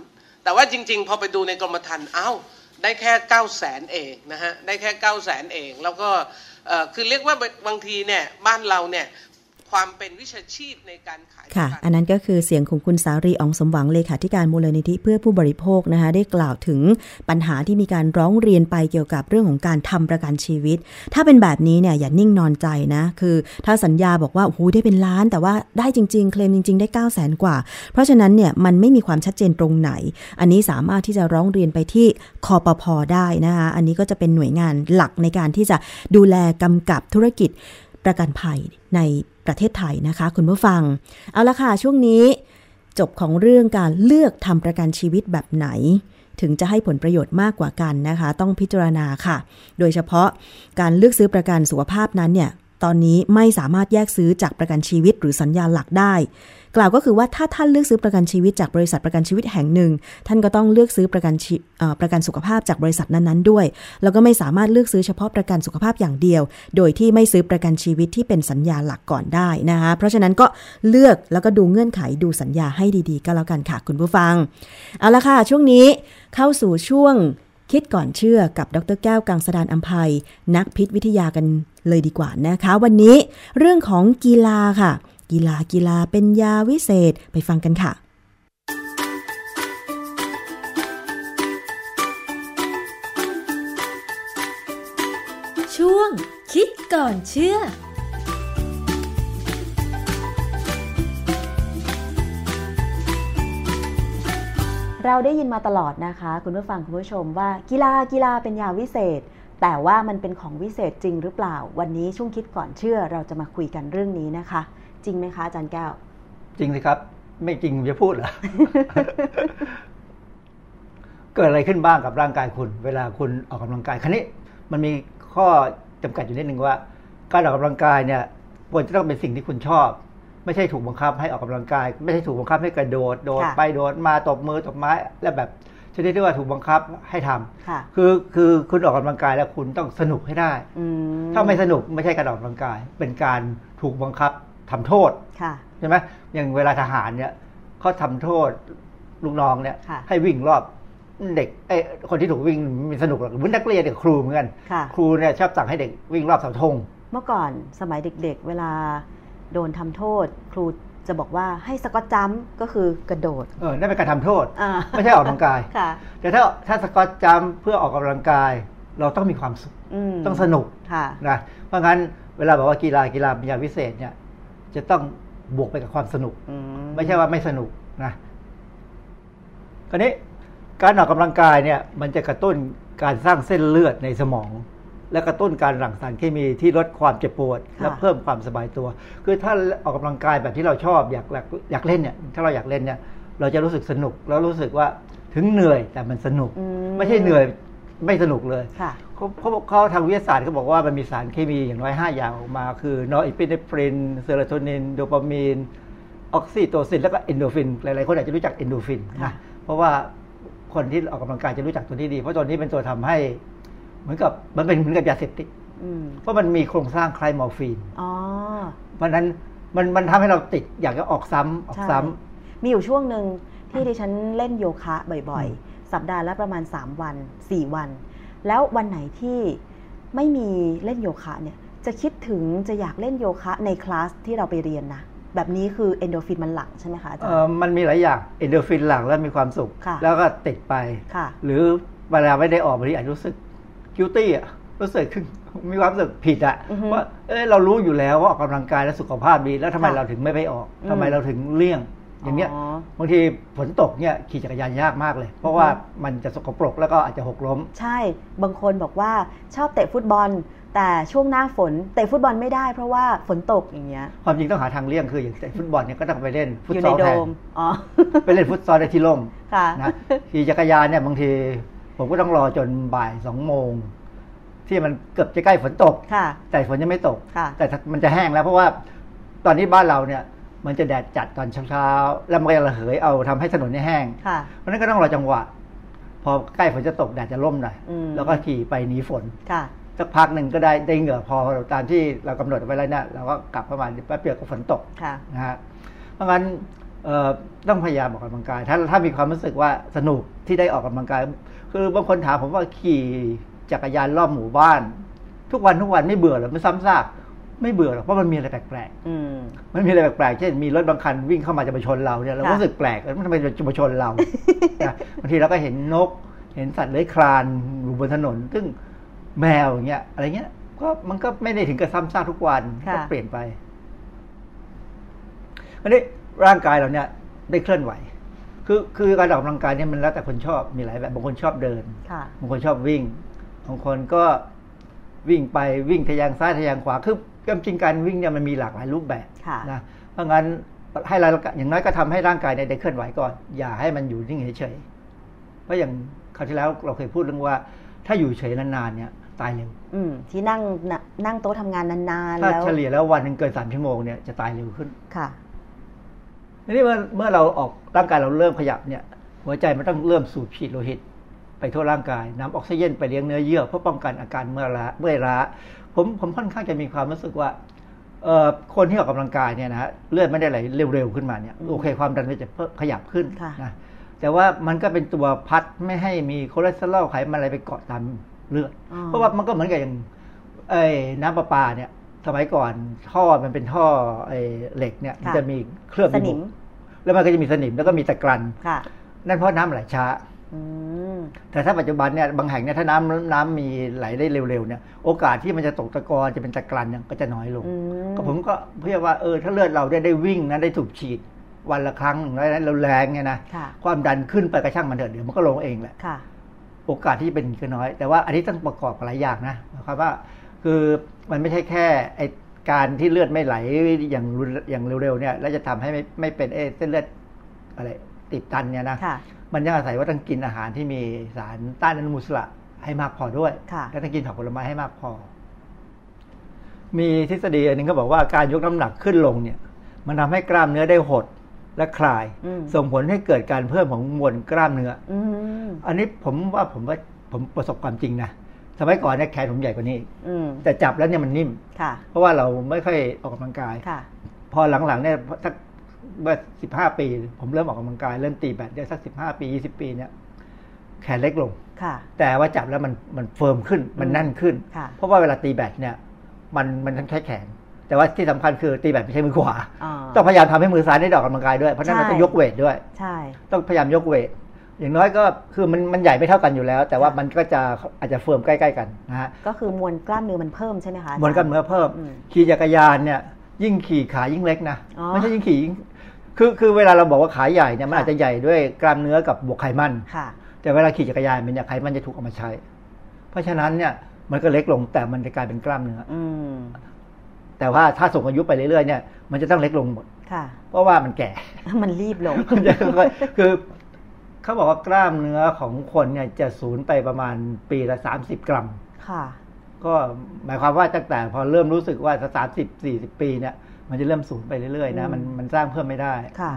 แต่ว่าจริง ๆ พอไปดูในกรมธรรม์อ้าวได้แค่9 0 0 0 0 0เองนะฮะได้แค่ 9 0 0 0 0เองแล้วก็คือเรียกว่าบางทีเนี่ยบ้านเราเนี่ย ความเป็นวิชาชีพในการขาย
ค่ะ
ประกัน
อันนั้นก็คือเสียงของคุณสารีอองสมหวังเลขาธิการมูลนิธิเพื่อผู้บริโภคนะคะได้กล่าวถึงปัญหาที่มีการร้องเรียนไปเกี่ยวกับเรื่องของการทำประกันชีวิต ถ้าเป็นแบบนี้เนี่ยอย่านิ่งนอนใจนะ คือ ถ้าสัญญาบอกว่าโอ้โหได้เป็นล้าน แต่ว่าได้จริง ๆ เคลมจริง ๆ ได้9 0 0 0 0 0กว่า เพราะฉะนั้นเนี่ยมันไม่มีความชัดเจนตรงไหน อันนี้สามารถที่จะร้องเรียนไปที่คอปพอได้นะคะอันนี้ก็จะเป็นหน่วยงานหลักในการที่จะดูแลกำกับธุรกิจประกันภัยใน ประเทศไทยนะคะ คุณผู้ฟัง เอาละค่ะ ช่วงนี้ จบของเรื่องการเลือกทำประกันชีวิตแบบไหน ถึงจะให้ผลประโยชน์มากกว่ากันนะคะ ต้องพิจารณาค่ะ โดยเฉพาะการเลือกซื้อประกันสุขภาพนั้นเนี่ย ตอนนี้ไม่สามารถแยกซื้อจากประกันชีวิตหรือสัญญาหลักได้ กล่าวก็คือว่าถ้าท่านเลือกซื้อประกันชีวิตจากบริษัทประกันชีวิตแห่งหนึ่ง ท่านก็ต้องเลือกซื้อประกันประกันสุขภาพจากบริษัทนั้นๆด้วย แล้วก็ไม่สามารถเลือกซื้อเฉพาะประกันสุขภาพอย่างเดียว โดยที่ไม่ซื้อประกันชีวิตที่เป็นสัญญาหลักก่อนได้นะคะเพราะฉะนั้นก็เลือกแล้วก็ดูเงื่อนไขดูสัญญาให้ดีๆ ก็แล้วกันค่ะคุณผู้ฟังเอาละค่ะช่วงนี้เข้าสู่ช่วง คิดก่อนเชื่อกับดรแก้วกังสดานอัมภัย นักพิษวิทยากันเลยดีกว่านะคะ วันนี้เรื่องของกีฬาค่ะ กีฬากีฬาเป็นยาวิเศษไปฟังกันค่ะ
ช่วงคิดก่อนเชื่อ
เราได้ยินมาตลอดนะคะ คุณผู้ฟังคุณผู้ชมว่ากีฬากีฬาเป็นยาวิเศษ แต่ว่ามันเป็นของวิเศษจริงหรือเปล่า วันนี้ช่วงคิดก่อนเชื่อเราจะมาคุยกันเรื่องนี้นะคะ จริงไหมคะอาจารย์แก้ว
จริงสิครับ ไม่จริงจะพูดเหรอเกิดอะไรขึ้นบ้างกับร่างกายคุณ เวลาคุณออกกำลังกายครั้นี้ มันมีข้อจำกัดอยู่นิดนึงว่า การออกกำลังกายเนี่ยควรจะต้องเป็นสิ่งที่คุณชอบ ไม่ใช่ถูกบังคับให้ออกกำลังกาย ไม่ใช่ถูกบังคับให้กระโดดโดด
ค่ะ
ไปโดดมาตบมือตบไม้และแบบชนิดที่ว่าถูกบังคับให้ทำ
ค่ะ
คือคือคุณออกกำลังกายแล้วคุณต้องสนุกให้ได้
อืม
ถ้าไม่สนุกไม่ใช่การออกกำลังกาย เป็นการถูกบังคับทำโทษ
ค่ะ
ใช่ไหมอย่างเวลาทหารเนี่ยเขาทำโทษลูกน้องเนี่ย
ค่ะ
ให้วิ่งรอบเด็กเอ้ยคนที่ถูกวิ่งไมีสนุกหรอกเหมือนนักเรียนกับครูเหมือนกัน
ค่ะ
ครูเนี่ยชอบสั่งให้เด็กวิ่งรอบเสาธง
เมื่อก่อนสมัยเด็ก ๆ เวลา โดนทำโทษ ครูจะบอกว่าให้สกอตจัมป์ก็คือกระโดด
เออนั่นเป็นการทำโทษ
อ่า
ไม่ใช่ออกกำลังกาย
ค่ะ
แต่ถ้าถ้าสกอตจัมป์เพื่อออกกำลังกาย เราต้องมีความสุข
อืม
ต้องสนุก
ค่ะ
นะเพราะงั้นเวลาบอกว่ากีฬากีฬาเป็นยาวิเศษเนี่ย จะต้องบวกไปกับความสนุก
อื
ไม่ใช่ว่าไม่สนุกนะคราวนี้การออกกำลังกายเนี่ย มันจะกระตุ้นการสร้างเส้นเลือดในสมอง และกระตุ้นการหลั่งสารเคมีที่ลดความเจ็บปวด และเพิ่มความสบายตัว คือถ้าออกกำลังกายแบบที่เราชอบอยากอยากอยากเล่นเนี่ยถ้าเราอยากเล่นเนี่ยเราจะรู้สึกสนุกแล้วรู้สึกว่าถึงเหนื่อยแต่มันสนุก
อื
ไม่ใช่เหนื่อยไม่สนุกเลย
ค่ะ
เขาเขาเขาทางวิทยาศาสตร์เขาบอกว่ามันมีสารเคมีอย่างน้อย 5 อย่างออกมา คือนอร์อิพิเนฟรินเซโรโทนิน โดปามีน ออกซิโตซิน แล้วก็เอนดอร์ฟิน หลายๆ คนอาจจะรู้จักเอนดอร์ฟิน
ค่ะ
นะเพราะว่าคนที่ออกกำลังกายจะรู้จักตัวนี้ดี เพราะตัวนี้เป็นตัวทำให้ เหมือนกับมันเป็นเหมือนกับยาเสพติด
อืม
เพราะมันมีโครงสร้างคล้ายมอร์ฟีน
อ๋อ
เพราะฉะนั้นมันมันทำให้เราติดอยากจะออกซ้ำออก
ใช่
ซ้ำ
มีอยู่ช่วงหนึ่งที่ดิฉันเล่นโยคะบ่อยๆ สัปดาห์ละประมาณ 3 วัน 4 วัน แล้ววันไหนที่ไม่มีเล่นโยคะเนี่ยจะคิดถึงจะอยากเล่นโยคะในคลาสที่เราไปเรียนนะแบบนี้คือเอนโดฟินมันหลั่งใช่ไหมคะอาจาร
เอ่อ
ย์
มันมีหลายอย่างเอนโดรฟินหลั่งแล้วมีความสุข
ค่ะ
แล้วก็ติดไป
ค่ะ
หรือเวลาไม่ได้ออกบางทีอาจจะรู้สึก กิวตี้อะรู้สึกขึ้นมีความรู้สึกผิดอะ
อือฮึ
ว่าเอ้ยเรารู้อยู่แล้วว่าออกกำลังกายแล้วสุขภาพดี แล้วทำไม
ค่ะ
เราถึงไม่ไปออก
อืม
ทำไมเราถึงเลี่ยง อย่างเงี้ย
อ๋อ
บางทีฝนตกเนี่ยขี่จักรยานยากมากเลย เพราะว่า
อือฮึ
มันจะสกปรกแล้วก็อาจจะหกล้ม
ใช่ บางคนบอกว่าชอบเตะฟุตบอล แต่ช่วงหน้าฝนเตะฟุตบอลไม่ได้เพราะว่าฝนตกอย่างเงี้ย
ความจริงต้องหาทางเลี่ยงคืออย่างเตะฟุตบอลเนี่ยก็ต้องไปเล่นฟุต
อยู่
ซ
ใน
อล
โด
แทน
มอ๋อ
ไปเล่นฟุตซอลในที่ร่ม
ค่ะ
นะขี่จักรยานเนี่ยบางที ผมก็ต้องรอจนบ่ายสองโมง ที่มันเกือบจะใกล้ฝนตก
ค่ะ
แต่ฝนยังไม่ตก
ค่ะ
แต่มันจะแห้งแล้วเพราะว่าตอนนี้บ้านเราเนี่ย มันจะแดดจัดตอนเช้าๆแล้วมันก็จะระเหยเอาทำให้ถนนเนี่ยแห้ง
ค่ะ
เพราะฉะนั้นก็ต้องรอจังหวะ พอใกล้ฝนจะตกแดดจะร่มหน่อย
อืม
แล้วก็ขี่ไปหนีฝน
ค่ะ
สักพักหนึ่งก็ได้ได้เหงื่อพอตามที่เรากำหนดไว้แล้วเนี่ยเราก็กลับเข้ามาแป๊บเดียวก็ฝนตก
ค่ะ
นะฮะเพราะงั้นเอ่อ ต้องพยายามออกกำลังกาย ถ้าถ้ามีความรู้สึกว่าสนุกที่ได้ออกกำลังกาย คือบางคนถามผมว่าขี่จักรยานรอบหมู่บ้าน ทุกวันทุกวันไม่เบื่อหรอไม่ซ้ำซากไม่เบื่อหรอกเพราะมันมีอะไรแปลก
อืม
ๆมันมีอะไรแปลกๆเช่นมีรถบางคันวิ่งเข้ามาจะมาชนเราเนี่ยเราก็
ค่ะ
รู้สึกแปลกแล้วมันทำไมจะมาชนเรานะบางทีเราก็เห็นนก เห็นสัตว์เลื้อยคลานอยู่บนถนน ซึ่งแมวอย่างเงี้ย อะไรเงี้ย ก็มันก็ไม่ได้ถึงกับซ้ำซากทุกวัน
ค่ะ
ก็เปลี่ยนไปอันนี้ ร่างกายเราเนี่ยได้เคลื่อนไหว คือคือการออกกำลังกายเนี่ยมันแล้วแต่คนชอบมีหลายแบบบางคนชอบเดิน
ค่ะ
บางคนชอบวิ่งบางคนก็วิ่งไปวิ่งทะยานซ้ายทะยานขวาคือความจริงการวิ่งเนี่ยมันมีหลากหลายรูปแบบ
ค่ะ
นะเพราะงั้นให้เราอย่างน้อยก็ทำให้ร่างกายเนี่ยได้เคลื่อนไหวก่อน อย่าให้มันอยู่นิ่งเฉยๆเพราะอย่างคราวที่แล้วเราเคยพูดเรื่องว่า ถ้าอยู่เฉยนานๆเนี่ยตายเร็ว
อืมที่นั่งน่ะนั่งโต๊ะทำงานนานๆ
ถ้า
แล้ว
เฉลี่ยแล้ววันหนึ่งเกินสามชั่วโมงเนี่ยจะตายเร็วขึ้น
ค่ะ
ทีนี้เมื่อเมื่อเราออกร่างกายเราเริ่มขยับเนี่ย หัวใจมันต้องเริ่มสูบฉีดโลหิต ไปทั่วร่างกายนำออกซิเจนไปเลี้ยงเนื้อเยื่อเพื่อป้องกันอาการเมื่อยล้าเมื่อยล้าผมผมค่อนข้างจะมีความรู้สึกว่าเอ่อคนที่ออกกำลังกายเนี่ยนะฮะเลือดไม่ได้ไหลเร็วๆขึ้นมาเนี่ย
อืม
โอเค ความดันมันจะเพิ่มขยับขึ้น
ค่ะ
นะแต่ว่ามันก็เป็นตัวพัดไม่ให้มีคอเลสเตอรอลไขมันอะไรไปเกาะตามเลือด
อ๋อ
เพราะว่ามันก็เหมือนกับอย่างไอ้น้ำประปาเนี่ย สมัยก่อนท่อมันเป็นท่อไอ้เหล็กเนี่ยมัน
ค่ะ
จะมีเคลือบ
ส
อยู่
นิม
แล้วมันก็จะมีสนิมแล้วก็มีตะกรัน
ค่ะ
นั่นเพราะน้ำไหลช้า
อืม
แต่ถ้าปัจจุบันเนี่ยบางแห่งเนี่ยถ้าน้ำน้ำมีไหลได้เร็วๆเนี่ยโอกาสที่มันจะตกตะกอนจะเป็นตะกรันเนี่ยก็จะน้อยลง
อืม
ก็ผมก็เพื่อว่าเออถ้าเลือดเราได้ได้วิ่งนะได้ถูกฉีดวันละครั้งหนึ่งแล้วเราแรงเนี่ยนะ
ค่ะ
ความดันขึ้นไปกระช่างมันเถอะเดี๋ยวมันก็ลงเองแหละ
ค่ะ
โอกาสที่จะเป็นอย่างนี้ก็น้อย แต่ว่าอันนี้ต้องประกอบกับหลายอย่างนะหมายความว่าคือมันไม่ใช่แค่ไอ การที่เลือดไม่ไหลอย่างรุนอย่างเร็วๆเนี่ยแล้วจะทำให้ไม่ไม่เป็นเอเส้นเลือดอะไรติดตันเนี่ยนะ
ค่ะ
มันยังอาศัยว่าต้องกินอาหารที่มีสารต้านอนุมูลอิสระให้มากพอด้วย
ค่ะ
และต้องกินผักผลไม้ให้มากพอ มีทฤษฎีอันหนึงก็บอกว่าการยกน้ำหนักขึ้นลงเนี่ย มันทำให้กล้ามเนื้อได้หดและคลาย
อืม
ส่งผลให้เกิดการเพิ่มของมวลกล้ามเนื้อ
อืม
อันนี้ผมว่าผมว่าผมประสบความจริงนะ สมัยก่อนเนี่ยแขนผมใหญ่กว่านี้
อืม
แต่จับแล้วเนี่ยมันนิ่ม
ค่ะ
เพราะว่าเราไม่ค่อยออกกำลังกาย
ค่ะ
พอหลังๆเนี่ยสักเมื่อสิบห้าปี ผมเริ่มออกกำลังกายเริ่มตีแบดได้สักสิบห้าปียี่สิบปีเนี่ยแขนเล็กลง
ค่ะ
แต่ว่าจับแล้วมันมัน firm ขึ้นมันแน่นขึ้น
ค่ะ
เพราะว่าเวลาตีแบดเนี่ย มันมันต้องใช้แขน แต่ว่าที่สำคัญคือตีแบดไม่ใช้มือขวา
อ่า
ต้องพยายามทำให้มือซ้ายได้ออกกำลังกายด้วยเพราะฉะนั้นมัน
ใช่
ต้องยก weight ด้วย
ใช่
ต้องพยายามยก weight อย่างน้อยก็คือมันมันใหญ่ไม่เท่ากันอยู่แล้ว แต่ว่ามันก็จะอาจจะ firm ใกล้ ๆ กันนะฮะ
ก็คือมวลกล้ามเนื้อมันเพิ่มใช่ไหมคะ
มวลกล้ามเนื้อเพิ่ม
อืม
ขี่จักรยานเนี่ย ยิ่งขี่ขายิ่งเล็กนะ
อ๋อ
ไม่ใช่ยิ่งขี่ยิ่งคือคือเวลาเราบอกว่าขาใหญ่เนี่ยมัน
ค่ะ
อาจจะใหญ่ด้วยกล้ามเนื้อกับบวกไขมัน
ค่ะ
แต่เวลาขี่จักรยานมันจะไขมันจะถูกเอามาใช้ เพราะฉะนั้นเนี่ยมันก็เล็กลงแต่มันจะกลายเป็นกล้ามเนื้อ
อืม
แต่ว่าถ้าส่งอายุไปเรื่อยๆเนี่ยมันจะต้องเล็กลงหมด
ค่ะ
เพราะว่ามันแก่
มันรีบลง
มันจะค่อยๆคือ เขาบอกว่ากล้ามเนื้อของคนเนี่ยจะสูญไปประมาณปีละสามสิบกรัม
ค่ะ
ก็หมายความว่าตั้งแต่พอเริ่มรู้สึกว่าสามสิบสี่สิบปีเนี่ย มันจะเริ่มสูญไปเรื่อยๆนะ
อืม
มันมันสร้างเพิ่มไม่ได้
ค่ะ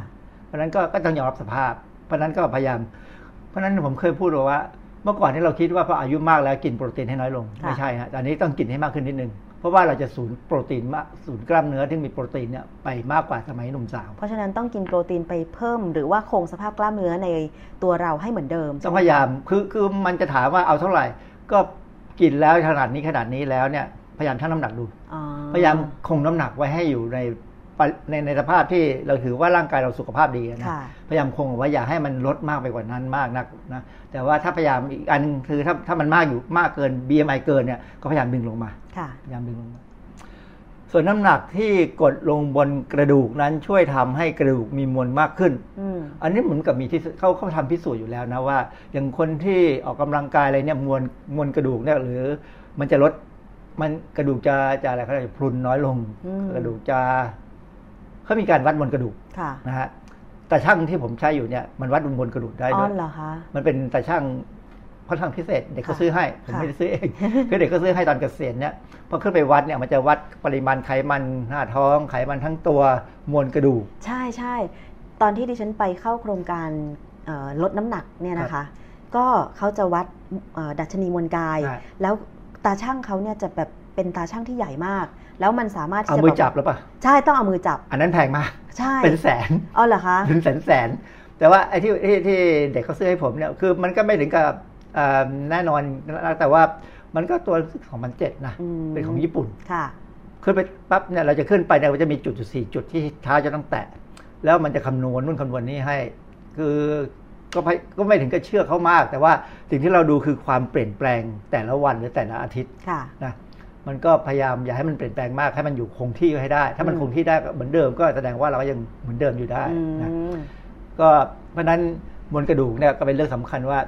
เพราะฉะนั้นก็ก็ต้องยอมรับสภาพ เพราะฉะนั้นก็พยายาม เพราะฉะนั้นผมเคยพูดว่า เมื่อก่อนที่เราคิดว่าพออายุมากแล้วกินโปรตีนให้น้อยลง
ค่ะ
ไม่ใช่ฮะตอนนี้ต้องกินให้มากขึ้นนิดนึง เพราะว่าเราจะสูญโปรตีนมากสูญกล้ามเนื้อที่มีโปรตีนเนี่ยไปมากกว่าสมัยหนุ่มสาว
เพราะฉะนั้นต้องกินโปรตีนไปเพิ่ม หรือว่าคงสภาพกล้ามเนื้อในตัวเราให้เหมือนเดิม
ต้องพยายามคือคือมันจะถามว่าเอาเท่าไหร่ ก็กินแล้วขนาดนี้ขนาดนี้แล้วเนี่ยพยายามชั่งน้ำหนักดู
อ๋อ
พยายามคงน้ำหนักไว้ให้อยู่ในปริ ในในสภาพที่เราถือว่าร่างกายเราสุขภาพดีนะ
ค่ะ
พยายามคงเอาไว้อย่าให้มันลดมากไปกว่านั้นมากนักนะแต่ว่าถ้าพยายามอีกอันนึงคือถ้าถ้ามันมากอยู่มากเกิน BMI เกินเนี่ยก็พยายามดึงลงมา
ค่ะ
พยายามดึงลงมาส่วนน้ำหนักที่กดลงบนกระดูกนั้นช่วยทำให้กระดูกมีมวลมากขึ้น
อืม
อันนี้เหมือนกับมีที่เขาเขาทำพิสูจน์อยู่แล้วนะว่า อย่างคนที่ออกกำลังกายอะไรเนี่ยมวลมวลกระดูกเนี่ยหรือ มันจะลดมันกระดูกจะจะอะไรเขาเรียกพรุนน้อยลง
อืม
กระดูกจะ เขามีการวัดมวลกระดูก
ค่ะ
นะฮะแต่ช่างที่ผมใช้อยู่เนี่ยมันวัดมวลกระดูกได้
อ๋
ด้
อ
วย
เหรอคะ
มันเป็นแต่ช่างค่อนข้างพิเศษ เด็กก็
ค่ะ
ซื้อให้ผม
ค่ะ
ไม่ได้ซื้อเองคือเด็กก็ซื้อให้ตอนเกษียณเนี่ยพอขึ้นไปวัดเนี่ยมันจะวัดปริมาณไขมันหน้าท้อง ไขมันทั้งตัวมวลกระดูก
ใช่ใช่ตอนที่ดิฉันไปเข้าโครงการเอ่อลดน้ำหนักเนี่ยนะคะ ก็เขาจะวัดเอ่อดัชนีมวลกาย
ใช่
แล้วตาช่างเขาเนี่ยจะแบบ เป็นตาช่างที่ใหญ่มาก แล้วมันสามารถที่
เอา
จะ
มือ
แบบ
จับแล้วปะ
ใช่ต้องเอามือจับ
อันนั้นแพงมาก
ใช่
เป็นแสน
อ๋อเหรอคะ
เป็นแสนแสนแต่ว่าไอ้ที่ที่ที่เด็กเขาซื้อให้ผมเนี่ยคือมันก็ไม่ถึงกับเอ่อแน่นอนนะแต่ว่ามันก็ตัวของมันเจ็ดนะ
อืม
เป็นของญี่ปุ่น
ค่ะ
ขึ้นไปปั๊บเนี่ยเราจะขึ้นไปเนี่ยมันจะมีจุดจุดสี่จุดที่เท้าจะต้องแตะ แล้วมันจะคำนวณนู่นคำนวณนี่ให้ คือก็ไม่ก็ไม่ถึงกับเชื่อเขามาก แต่ว่าสิ่งที่เราดูคือความเปลี่ยนแปลงแต่ละวันหรือแต่ละอาทิตย์
ค่ะ
นะ มันก็พยายามอย่าให้มันเปลี่ยนแปลงมากให้มันอยู่คงที่ให้ได้ ถ้ามัน
อืม
คงที่ได้ก็เหมือนเดิม ก็แสดงว่าเราก็ยังเหมือนเดิมอยู่ได้
อื
นะ
ม
ก็เพราะฉะนั้นมวลกระดูกเนี่ยก็เป็นเรื่องสำคัญว่า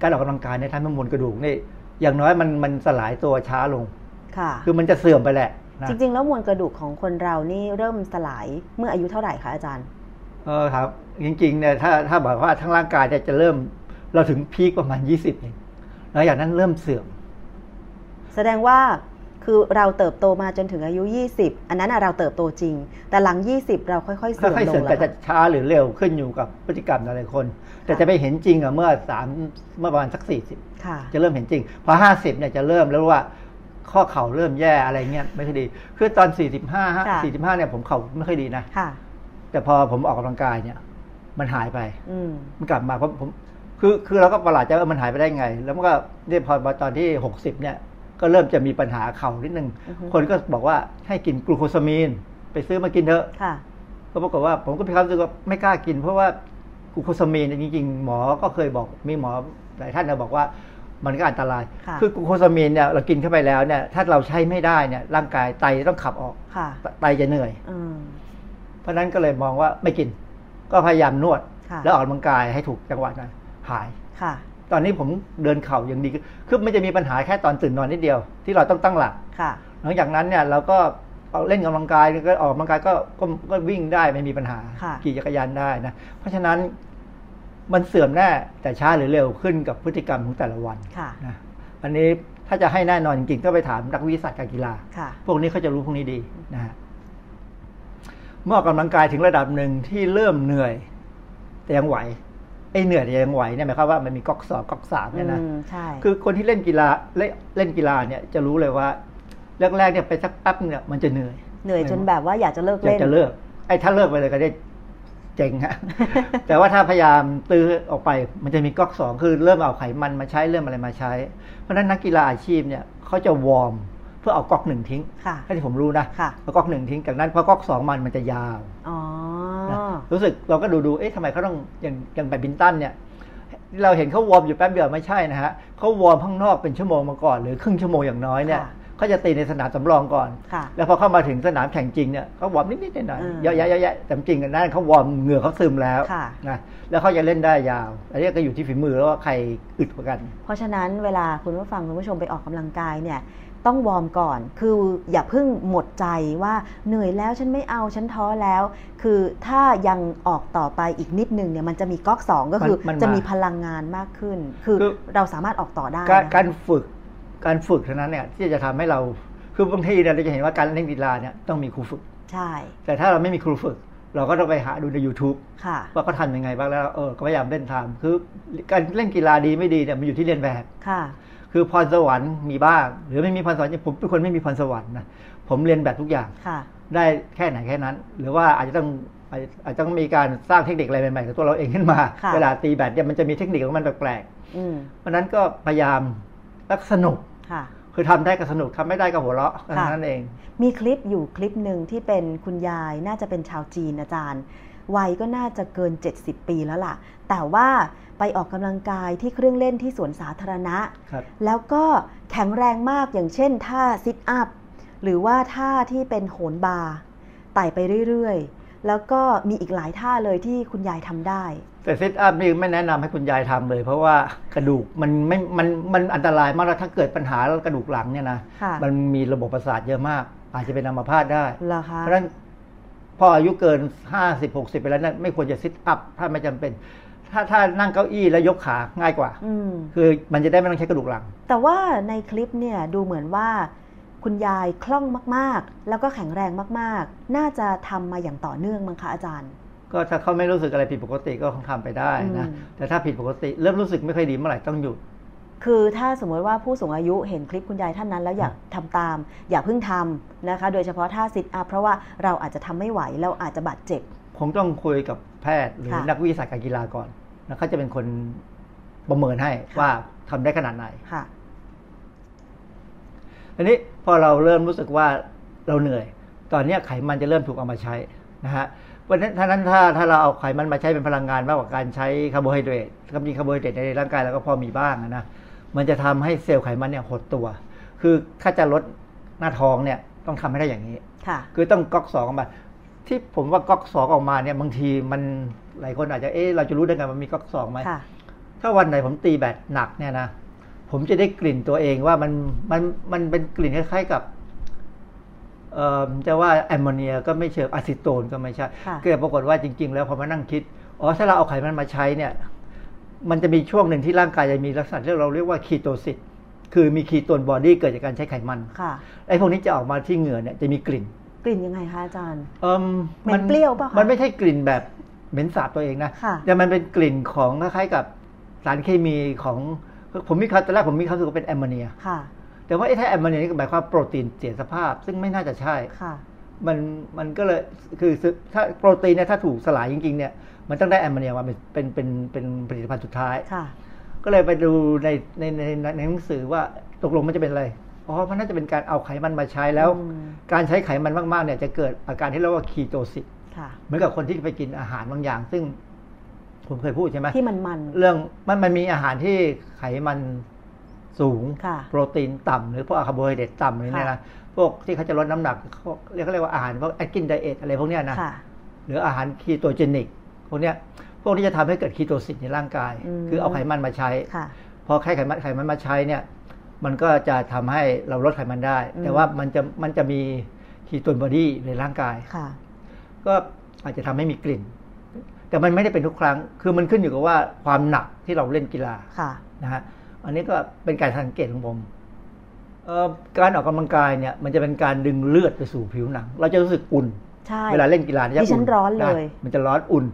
การออกกำลังกายเนี่ยทำให้มวลกระดูกนี่อย่างน้อยมันมันสลายตัวช้าลง
ค่ะ
คือมันจะเสื่อมไปแหละนะ
จริง ๆ แล้วมวลกระดูกของคนเรานี่เริ่มสลายเมื่ออายุเท่าไหร่คะอาจารย์
เออครับ จริงๆเนี่ยถ้าถ้าบอกว่าทั้งร่างกายเนี่ยจะเริ่มเราถึงพีคประมาณ20เองแล้วอย่างนั้นเริ่มเสื่อม
แสดงว่า คือเราเติบโตมาจนถึงอายุ 20 อันนั้นอะเราเติบโตจริง แต่หลัง 20 เราค่อยๆเสื่อม
ค่อยๆ
ล
เสื่องม
แล้
แต่
ว
จะช้าหรือเร็วขึ้นอยู่กับพฤติกรรมแต่ละคน แต่จะไปเห็นจริงอะเมื่อสามเมื่อประมาณสักสี่สิบ
ค่ะ
จะเริ่มเห็นจริง พอห้าสิบเนี่ยจะเริ่มแล้วว่าข้อเข่าเริ่มแย่อะไรเงี้ยไม่ค่อยดี คือตอนสี่สิบห้า
ค่ะ
สี่สิบห้าเนี่ยผมเข่าไม่ค่อยดีนะ
ค่ะ
แต่พอผมออกกำลังกายเนี่ย มันหายไป
อืม
มันกลับมาเพราะผมคือคือเราก็ประหลาดใจว่ามันหายไปได้ไง แล้วมันก็เนี่ยพอมาตอนที่หกสิบเนี่ย ก็เริ่มจะมีปัญหาเข่านิดนึง
อือฮึ
คนก็บอกว่าให้กินกลูโคซามีน ไปซื้อมากินเถอะ
ค่ะ
ก็ปรากฏว่าผมก็มีความรู้สึกว่าไม่กล้ากิน เพราะว่ากลูโคซามีนเนี่ยจริงๆ หมอก็เคยบอกมีหมอหลายท่านนะบอกว่ามันก็อันตราย
ค่ะ
คือกลูโคซามีนเนี่ยเรากินเข้าไปแล้วเนี่ย ถ้าเราใช้ไม่ได้เนี่ย ร่างกายไตต้องขับออก
ค่ะ
ไตจะเหนื่อย
อืม
เพราะฉะนั้นก็เลยมองว่าไม่กิน ก็พยายามนวด
ค่ะ
แล้วออกกำลังกายให้ถูกจังหวะหน่อยหาย
ค่ะ
ตอนนี้ผมเดินเข่ายังดีขึ้นคือมันจะมีปัญหาแค่ตอนตื่นนอนนิดเดียวที่เราต้องตั้งหลัก
ค่ะ
หลังจากนั้นเนี่ยเราก็เอาเล่นกำลังกายก็ออกกำลังกายก็ก็ก็วิ่งได้ไม่มีปัญหา
ค่ะ
ขี่จักรยานได้นะ เพราะฉะนั้นมันเสื่อมแน่แต่ช้าหรือเร็วขึ้นกับพฤติกรรมของแต่ละวัน
ค่ะ
นะอันนี้ถ้าจะให้แน่นอนจริงๆก็ไปถามนักวิทยาศาสตร์การกีฬา
ค่ะ
พวกนี้เขาจะรู้พวกนี้ดีนะฮะเมื่อออกกำลังกายถึงระดับหนึ่งที่เริ่มเหนื่อย แต่ยังไหวไอ้เหนื่อยแต่ยังไหวเนี่ยหมายความว่ามันมีก๊อกสองก๊อกสามเนี่ยนะ
อืมใช่
คือคนที่เล่นกีฬาเล่นเล่นกีฬาเนี่ยจะรู้เลยว่าแรกๆเนี่ยไปสักแป๊บนึงเนี่ยมันจะเหนื่อย
เหนื่อยจนแบบว่าอยากจะเลิก
อยาก
เล่น
จะเลิกไอ้ถ้าเลิกไปเลยก็ได้เจ๊งฮะแต่ว่าถ้าพยายามตื้อออกไป มันจะมีก๊อกสองคือเริ่มเอาไขมันมาใช้เริ่มอะไรมาใช้ เพราะฉะนั้นนักกีฬาอาชีพเนี่ยเขาจะ warm เพื่อเอาก๊อกหนึ่งทิ้ง
ค่ะ
ให้ที่ผมรู้นะ
ค่ะ
เอาก๊อกหนึ่งทิ้งจากนั้นพอก๊อกสองมันมันจะยาว
อ๋อ
นะรู้สึกเราก็ดูดูเอ๊ะทำไมเขาต้องอย่างอย่างแบดมินตันเนี่ยเราเห็นเขา warm อยู่แป๊บเดียวไม่ใช่นะฮะเขา warm ข้างนอกเป็นชั่วโมงมาก่อนหรือครึ่งชั่วโมงอย่างน้อยเนี่ย
ค่ะ
เขาจะตีในสนามสำรองก่อน
ค่ะ
แล้วพอเข้ามาถึงสนามแข่งจริงเนี่ยเขา warm นิดๆหน่อย
อืม
ๆเยอะแยะเยอะแยะแต่จริงกันนั้นเขา warm เหงื่อเขาซึมแล้ว
ค่ะ
นะ แล้วเขาจะเล่นได้ยาว อันนี้ก็อยู่ที่ฝีมือแล้วว่าใครอึดกว่ากัน
เพราะฉะนั้นเวลาคุณผู้ฟังคุณผู้ชมไปออกกำลังกายเนี่ยต้อง warm ก่อน คืออย่าเพิ่งหมดใจว่าเหนื่อยแล้วฉันไม่เอาฉันท้อแล้ว คือถ้ายังออกต่อไปอีกนิดนึงเนี่ยมันจะมีก๊อกสองก็คือ
มันมันมา
จะมีพลังงานมากขึ้น คือ
คือ
เราสามารถออกต่อได้
การ
นะ
การฝึกการฝึกเท่านั้นเนี่ยที่จะทำให้เราคือบางทีเนี่ยเราจะเห็นว่าการเล่นกีฬาเนี่ยต้องมีครูฝึก
ใช่
แต่ถ้าเราไม่มีครูฝึก เราก็ต้องไปหาดูใน YouTube
ค่ะ
ว่าเขาทำยังไงบ้างแล้วเออก็พยายามเล่นทำคือการเล่นกีฬาดีไม่ดีเนี่ยมันอยู่ที่เรียนแบบ
ค่ะ
คือพรสวรรค์มีบ้าง หรือไม่มีพรสวรรค์ผมเป็นคนไม่มีพรสวรรค์นะผมเรียนแบบทุกอย่าง
ค่ะ
ได้แค่ไหนแค่นั้น หรือว่าอาจจะต้องอาจอาจจะต้องมีการสร้างเทคนิคอะไรใหม่ๆกับตัวเราเองขึ้นมา
ค่ะ
เวลาตีแบดเนี่ยมันจะมีเทคนิคของมันแปลก
อืม
ๆเพราะฉะนั้นก็พยายามและสนุก
ค่ะ
คือทำได้ก็สนุกทำไม่ได้ก็หัวเราะ
ค่ะ
นั่นเอง
มีคลิปอยู่คลิปหนึ่งที่เป็นคุณยายน่าจะเป็นชาวจีนอาจารย์วัยก็น่าจะเกิน 70 ปีแล้วล่ะ แต่ว่าไปออกกำลังกายที่เครื่องเล่นที่สวนสาธารณะ
ครับ
แล้วก็แข็งแรงมากอย่างเช่นท่าซิทอัพ หรือว่าท่าที่เป็นโหนบาร์ไต่ไปเรื่อย ๆ แล้วก็มีอีกหลายท่าเลยที่คุณยายทำได้
แต่ซิทอัพนี่ไม่แนะนำให้คุณยายทำเลย เพราะว่ากระดูกมันไม่มันมันอันตรายมากแล้วถ้าเกิดปัญหากระดูกหลังเนี่ยนะ
ค่ะ
มันมีระบบประสาทเยอะมาก อาจจะเป็นอัมพาตได้
เหรอคะ
เพราะฉะนั้นพออายุเกินห้าสิบหกสิบไปแล้วเนี่ยไม่ควรจะซิทอัพถ้าไม่จำเป็นถ้าถ้านั่งเก้าอี้แล้วยกขาง่ายกว่า
อืม
คือมันจะได้ไม่ต้องใช้กระดูกหลัง
แต่ว่าในคลิปเนี่ยดูเหมือนว่า คุณยายคล่องมากๆ แล้วก็แข็งแรงมากๆ น่าจะทำมาอย่างต่อเนื่องมั้งคะอาจารย์
ก็ถ้าเขาไม่รู้สึกอะไรผิดปกติก็คงทำไปได้นะ
อืม
แต่ถ้าผิดปกติเริ่มรู้สึกไม่ค่อยดีเมื่อไหร่ต้องหยุด
คือถ้าสมมติว่าผู้สูงอายุเห็นคลิปคุณยายท่านนั้น แล้วอยากทำตาม อย่าเพิ่งทำนะคะ โดยเฉพาะท่า sit-up เพราะว่าเราอาจจะทำไม่ไหวเราอาจจะบาดเจ็บ
คงต้องคุยกับแพทย์หรือ
ค่ะ
นักวิทยาศาสตร์การกีฬาก่อนแล้วเขาจะเป็นคนประเมินให้
ค่ะ
ว่าทำได้ขนาดไหน
ค่ะ
อันนี้พอเราเริ่มรู้สึกว่าเราเหนื่อย ตอนเนี้ยไขมันจะเริ่มถูกเอามาใช้นะฮะ วันนั้นถ้านั้นถ้าถ้าเราเอาไขมันมาใช้เป็นพลังงานมากกว่าการใช้คาร์โบไฮเดรตก็มีคาร์โบไฮเดรตในร่างกายเราก็พอมีบ้างอะนะ มันจะทำให้เซลล์ไขมันเนี่ยหดตัว คือถ้าจะลดหน้าท้องเนี่ยต้องทำให้ได้อย่างนี้
ค่ะ
คือต้องก๊อกสองออกมา ที่ผมว่าก๊อกสองออกมาเนี่ยบางทีมันหลายคนอาจจะเอ๊ะเราจะรู้ได้ไงมันมีก๊อกสองไหม
ค่ะ
ถ้าวันไหนผมตีแบตหนักเนี่ยนะผมจะได้กลิ่นตัวเองว่ามันมันมันเป็นกลิ่นคล้ายๆกับเอ่อ จะว่าแอมโมเนียก็ไม่เชิงอะซิโตนก็ไม่ใช่
ค่ะ
ก็ปรากฏว่าจริง ๆ แล้วพอมานั่งคิด อ๋อ ถ้าเราเอาไขมันมาใช้เนี่ย มันจะมีช่วงหนึ่งที่ร่างกายจะมีลักษณะที่เราเรียกว่า ketosis คือมี ketone body เกิดจากการใช้ไขมัน
ค่ะ
ไอ้พวกนี้จะออกมาที่เหงื่อเนี่ยจะมีกลิ่น
กลิ่นยังไงคะอาจารย์
เอิ่ม
เหม็นเปรี้ยวป่ะคะ
มันไม่ใช่กลิ่นแบบเหม็นสาบตัวเองนะ
ค่ะ
แต่มันเป็นกลิ่นของคล้ายๆกับสารเคมีของผมมีความตอนแรกผมมีความรู้สึกว่าเป็นแอมโมเนีย
ค่ะ
แต่ว่าไอ้ถ้าแอมโมเนียนี่ก็หมายความว่าโปรตีนเสียสภาพ ซึ่งไม่น่าจะใช่
ค่ะ
มันมันก็เลยคือถ้าโปรตีนเนี่ยถ้าถูกสลายจริงๆเนี่ยมันต้องได้แอมโมเนียมาเป็นเป็นเป็นเป็นผลิตภัณฑ์สุดท้าย
ค่ะ
ก็เลยไปดูในในในในในหนังสือว่าตกลงมันจะเป็นอะไรอ๋อมันน่าจะเป็นการเอาไขมันมาใช้แล้ว
อืม
การใช้ไขมันมากๆเนี่ยจะเกิดอาการที่เรียกว่า ketosis
ค่ะ
เหมือนกับคนที่ไปกินอาหารบางอย่าง ซึ่งผมเคยพูดใช่ไหม
ที่มันมัน
เรื่องมันมันมีอาหารที่ไขมัน สูง
ค่ะ
โปรตีนต่ำหรือพวกคาร์โบไฮเดรตต่ำอะไรเนี่ยนะพวกที่เขาจะลดน้ำหนักเขาเรียกเขาเรียกว่าอาหารพวก Atkins diet อะไรพวกเนี้ยนะ
ค่ะ
หรืออาหาร ketogenic พวกเนี้ยพวกนี้จะทำให้เกิด ketosis ในร่างกาย
อืม
คือเอาไขมันมาใช้
ค่ะ
พอไขไขมันไขมันมาใช้เนี่ยมันก็จะทำให้เราลดไขมันได้
อืม
แต่ว่ามันจะมันจะมี ketone body ในร่างกาย
ค่ะ
ก็อาจจะทำให้มีกลิ่น แต่มันไม่ได้เป็นทุกครั้ง คือมันขึ้นอยู่กับว่าความหนักที่เราเล่นกีฬา
ค่ะ
นะฮะ อันนี้ก็เป็นการสังเกตของผมเอ่อการออกกำลังกายเนี่ย มันจะเป็นการดึงเลือดไปสู่ผิวหนัง เราจะรู้สึกอุ่น
ใช่
เวลาเล่นกีฬาเยจะ
ดิฉันร้อนเลยะ
มันจะร้อนอุ่น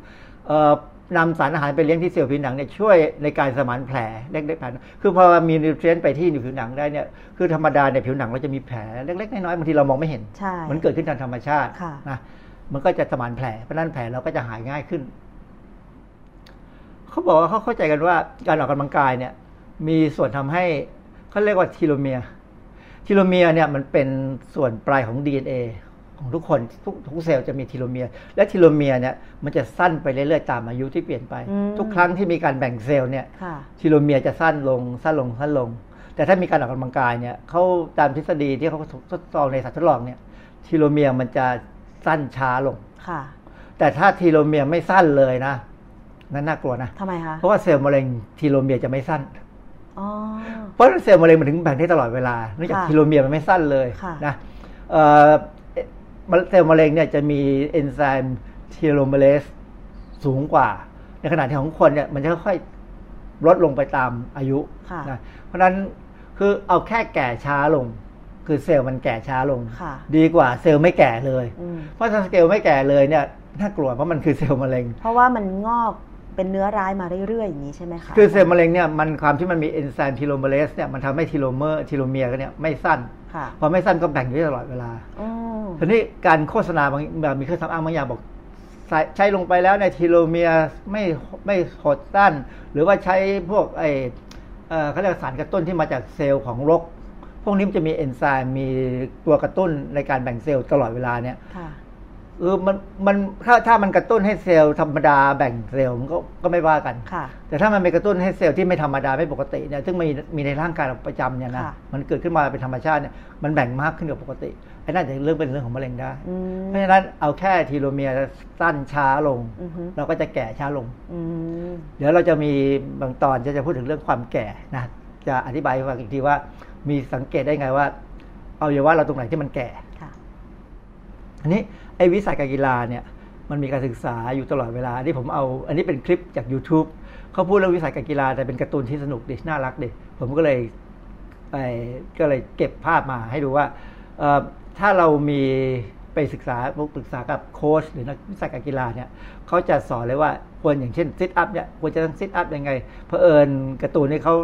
เอ่อนำสารอาหารไปเลี้ยงที่เซลล์ผิวหนังเนี่ยช่วยในการสมานแผลเล็กๆแผลคือพอมีนิวเทรียนไปที่ผิวหนังได้เนี่ยคือธรรมดาเนี่ยผิวหนังเราจะมีแผลเล็กๆน้อยๆบางทีเรามองไม่เห็น
ใช่
มันเกิดขึ้นตามธรรมชาติ
ค่ะ
นะมันก็จะสมานแผลเพราะฉะนั้นแผลเราก็จะหายง่ายขึ้น เขาบอกว่าเขาเข้าใจกันว่าการออกกำลังกายเนี่ย มีส่วนทำให้เขาเรียกว่า telomere telomere เนี่ยมันเป็นส่วนปลายของ DNA ของทุกคนทุกทุกเซลล์จะมี telomere และ telomere เนี่ยมันจะสั้นไปเรื่อยๆตามอายุที่เปลี่ยนไป
อืม
ทุกครั้งที่มีการแบ่งเซลล์เนี่ย
ค่ะ
telomere จะสั้นลงสั้นลงสั้นลง แต่ถ้ามีการออกกำลังกายเนี่ยเขาตามทฤษฎีที่เขาทดลองในสัตว์ทดลองเนี่ย telomere มันจะสั้นช้าลง
ค่ะ
แต่ถ้า telomere ไม่สั้นเลยนะนั่นน่ากลัวนะ
ทำไมคะ
เพราะว่าเซลล์มะเร็ง telomere จะไม่สั้น
อ๋อ
เพราะฉะนั้นเซลล์มะเร็งมันถึงแบ่งได้ตลอดเวลาเนื่องจาก
ค่ะ
telomere มันไม่สั้นเลย
ค่ะ
นะเอ่อเซลล์มะเร็งเนี่ยจะมีเอนไซม์ telomerase สูงกว่า ในขณะที่ของคนเนี่ยมันจะค่อยๆลดลงไปตามอายุ
ค่ะ
นะเพราะฉะนั้นคือเอาแค่แก่ช้าลง คือเซลล์มันแก่ช้าลง
ค่ะ
ดีกว่าเซลล์ไม่แก่เลย
อืม
เพราะถ้าเซลล์ไม่แก่เลยเนี่ยน่ากลัวเพราะมันคือเซลล์มะเร็ง
เพราะว่ามันงอก เป็นเนื้อร้ายมาเรื่อยๆอย่างนี้ใช่ไหมคะ
คือเซลล์มะเร็งเนี่ยมันความที่มันมีเอนไซม์ telomerase เนี่ยมันทำให้ telomere telomere เนี่ยไม่สั้น
ค่ะ
พอไม่สั้นก็แบ่งอยู่ตลอดเวลา
อืม
ทีนี้การโฆษณาบางแบบมีเครื่องสำอางบางอย่างบอกใส่ใช้ลงไปแล้วใน telomere ไม่ไม่หดสั้น หรือว่าใช้พวกไอเอ่อเขาเรียกสารกระตุ้นที่มาจากเซลล์ของรกพวกนี้มันจะมีเอนไซม์มีตัวกระตุ้นในการแบ่งเซลล์ตลอดเวลาเนี่ย
ค่ะ
เออมันมันถ้าถ้ามันกระตุ้นให้เซลล์ธรรมดาแบ่งเซลล์มันก็ก็ไม่ว่ากัน
ค่ะ
แต่ถ้ามันไปกระตุ้นให้เซลล์ที่ไม่ธรรมดาไม่ปกติเนี่ยซึ่งมีมีในร่างกายเราประจำเนี่ยนะ
ค่ะ
มันเกิดขึ้นมาเป็นธรรมชาติเนี่ยมันแบ่งมากขึ้นกว่าปกติไอ้นั่นจะเรื่องเป็นเรื่องของมะเร็งได้
อืม
เพราะฉะนั้นเอาแค่ทีโลเมียร์สั้นช้าลง
อือฮึ
เราก็จะแก่ช้าลง
อืม
เดี๋ยวเราจะมีบางตอนจะจะพูดถึงเรื่องความแก่นะ จะอธิบายให้ฟังอีกทีว่า มีสังเกตได้ไงว่าเอาอย่าว่าเราตรงไหนที่มันแก่
ค่ะ
อันนี้ ไอ้วิสัยการกีฬาเนี่ยมันมีการศึกษาอยู่ตลอดเวลาอันนี้ผมเอา อันนี้เป็นคลิปจาก YouTube เขาพูดเรื่องวิสัยการกีฬาแต่เป็นการ์ตูนที่สนุกดิน่ารักดิผมก็เลยไอ้ก็เลยเก็บภาพมาให้ดูว่าถ้าเรามีไปศึกษาปรึกษากับโค้ชหรือนักวิสัยการกีฬาเนี่ยเขาจะสอนเลยว่าควรอย่างเช่นซิทอัพเนี่ยควรจะต้องซิทอัพยังไงเพอเอิญการ์ตูนนี่เขา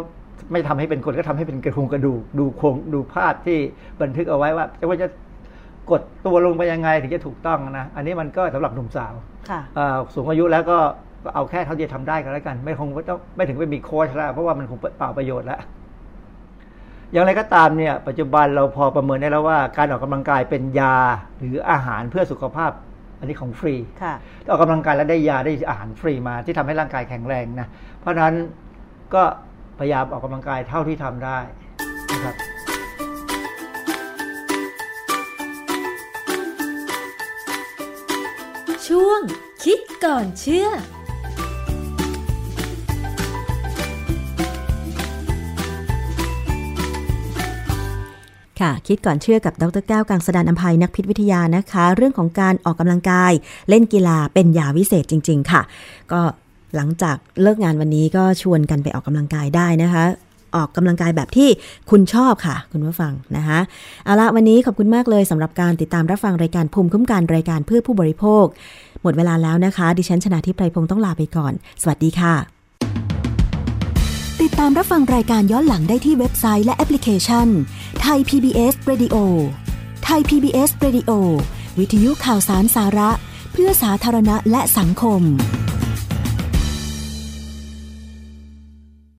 ไม่ทำให้เป็นคนก็ทำให้เป็นกระทุงกระดูกดูโครงดูภาพที่บันทึกเอาไว้ว่าจะว่าจะ กดตัวลงไปยังไงถึงจะถูกต้องนะ อันนี้มันก็สำหรับหนุ่มสาว
ค่ะ
เอ่อสูงอายุแล้วก็เอาแค่เท่าที่จะทำได้ก็แล้วกัน ไม่คงไม่ต้องไม่ถึงไปมีโค้ชแล้วเพราะว่ามันคงเปล่าประโยชน์แล้วอย่างไรก็ตามเนี่ยปัจจุบันเราพอประเมินได้แล้วว่าการออกกำลังกายเป็นยาหรืออาหารเพื่อสุขภาพ อันนี้ของฟรี
ค่ะ
ออกกำลังกายแล้วได้ยาได้อาหารฟรีมาที่ทำให้ร่างกายแข็งแรงนะเพราะฉะนั้นก็พยายามออกกำลังกายเท่าที่ทำได้นะครับ
ช่วง คิดก่อนเชื่อ
ค่ะคิดก่อนเชื่อกับดรแก้วกังสดานอภัยนักพิษวิทยานะคะ เรื่องของการออกกำลังกายเล่นกีฬาเป็นยาวิเศษจริง ๆ ค่ะ ก็หลังจากเลิกงานวันนี้ก็ชวนกันไปออกกำลังกายได้นะคะ ออกกำลังกายแบบที่คุณชอบค่ะ คุณผู้ฟังนะคะเอาละวันนี้ขอบคุณมากเลยสำหรับการติดตามรับฟังรายการภูมิคุ้มกันรายการเพื่อผู้บริโภค หมดเวลาแล้วนะคะ ดิฉันชนะทิพไพรพงศ์ต้องลาไปก่อน สวัสดีค่ะ
ติดตามรับฟังรายการย้อนหลังได้ที่เว็บไซต์และแอปพลิเคชันไทย PBS Radio ไทย PBS Radio วิทยุข่าวสารสาระ เพื่อสาธารณะและสังคม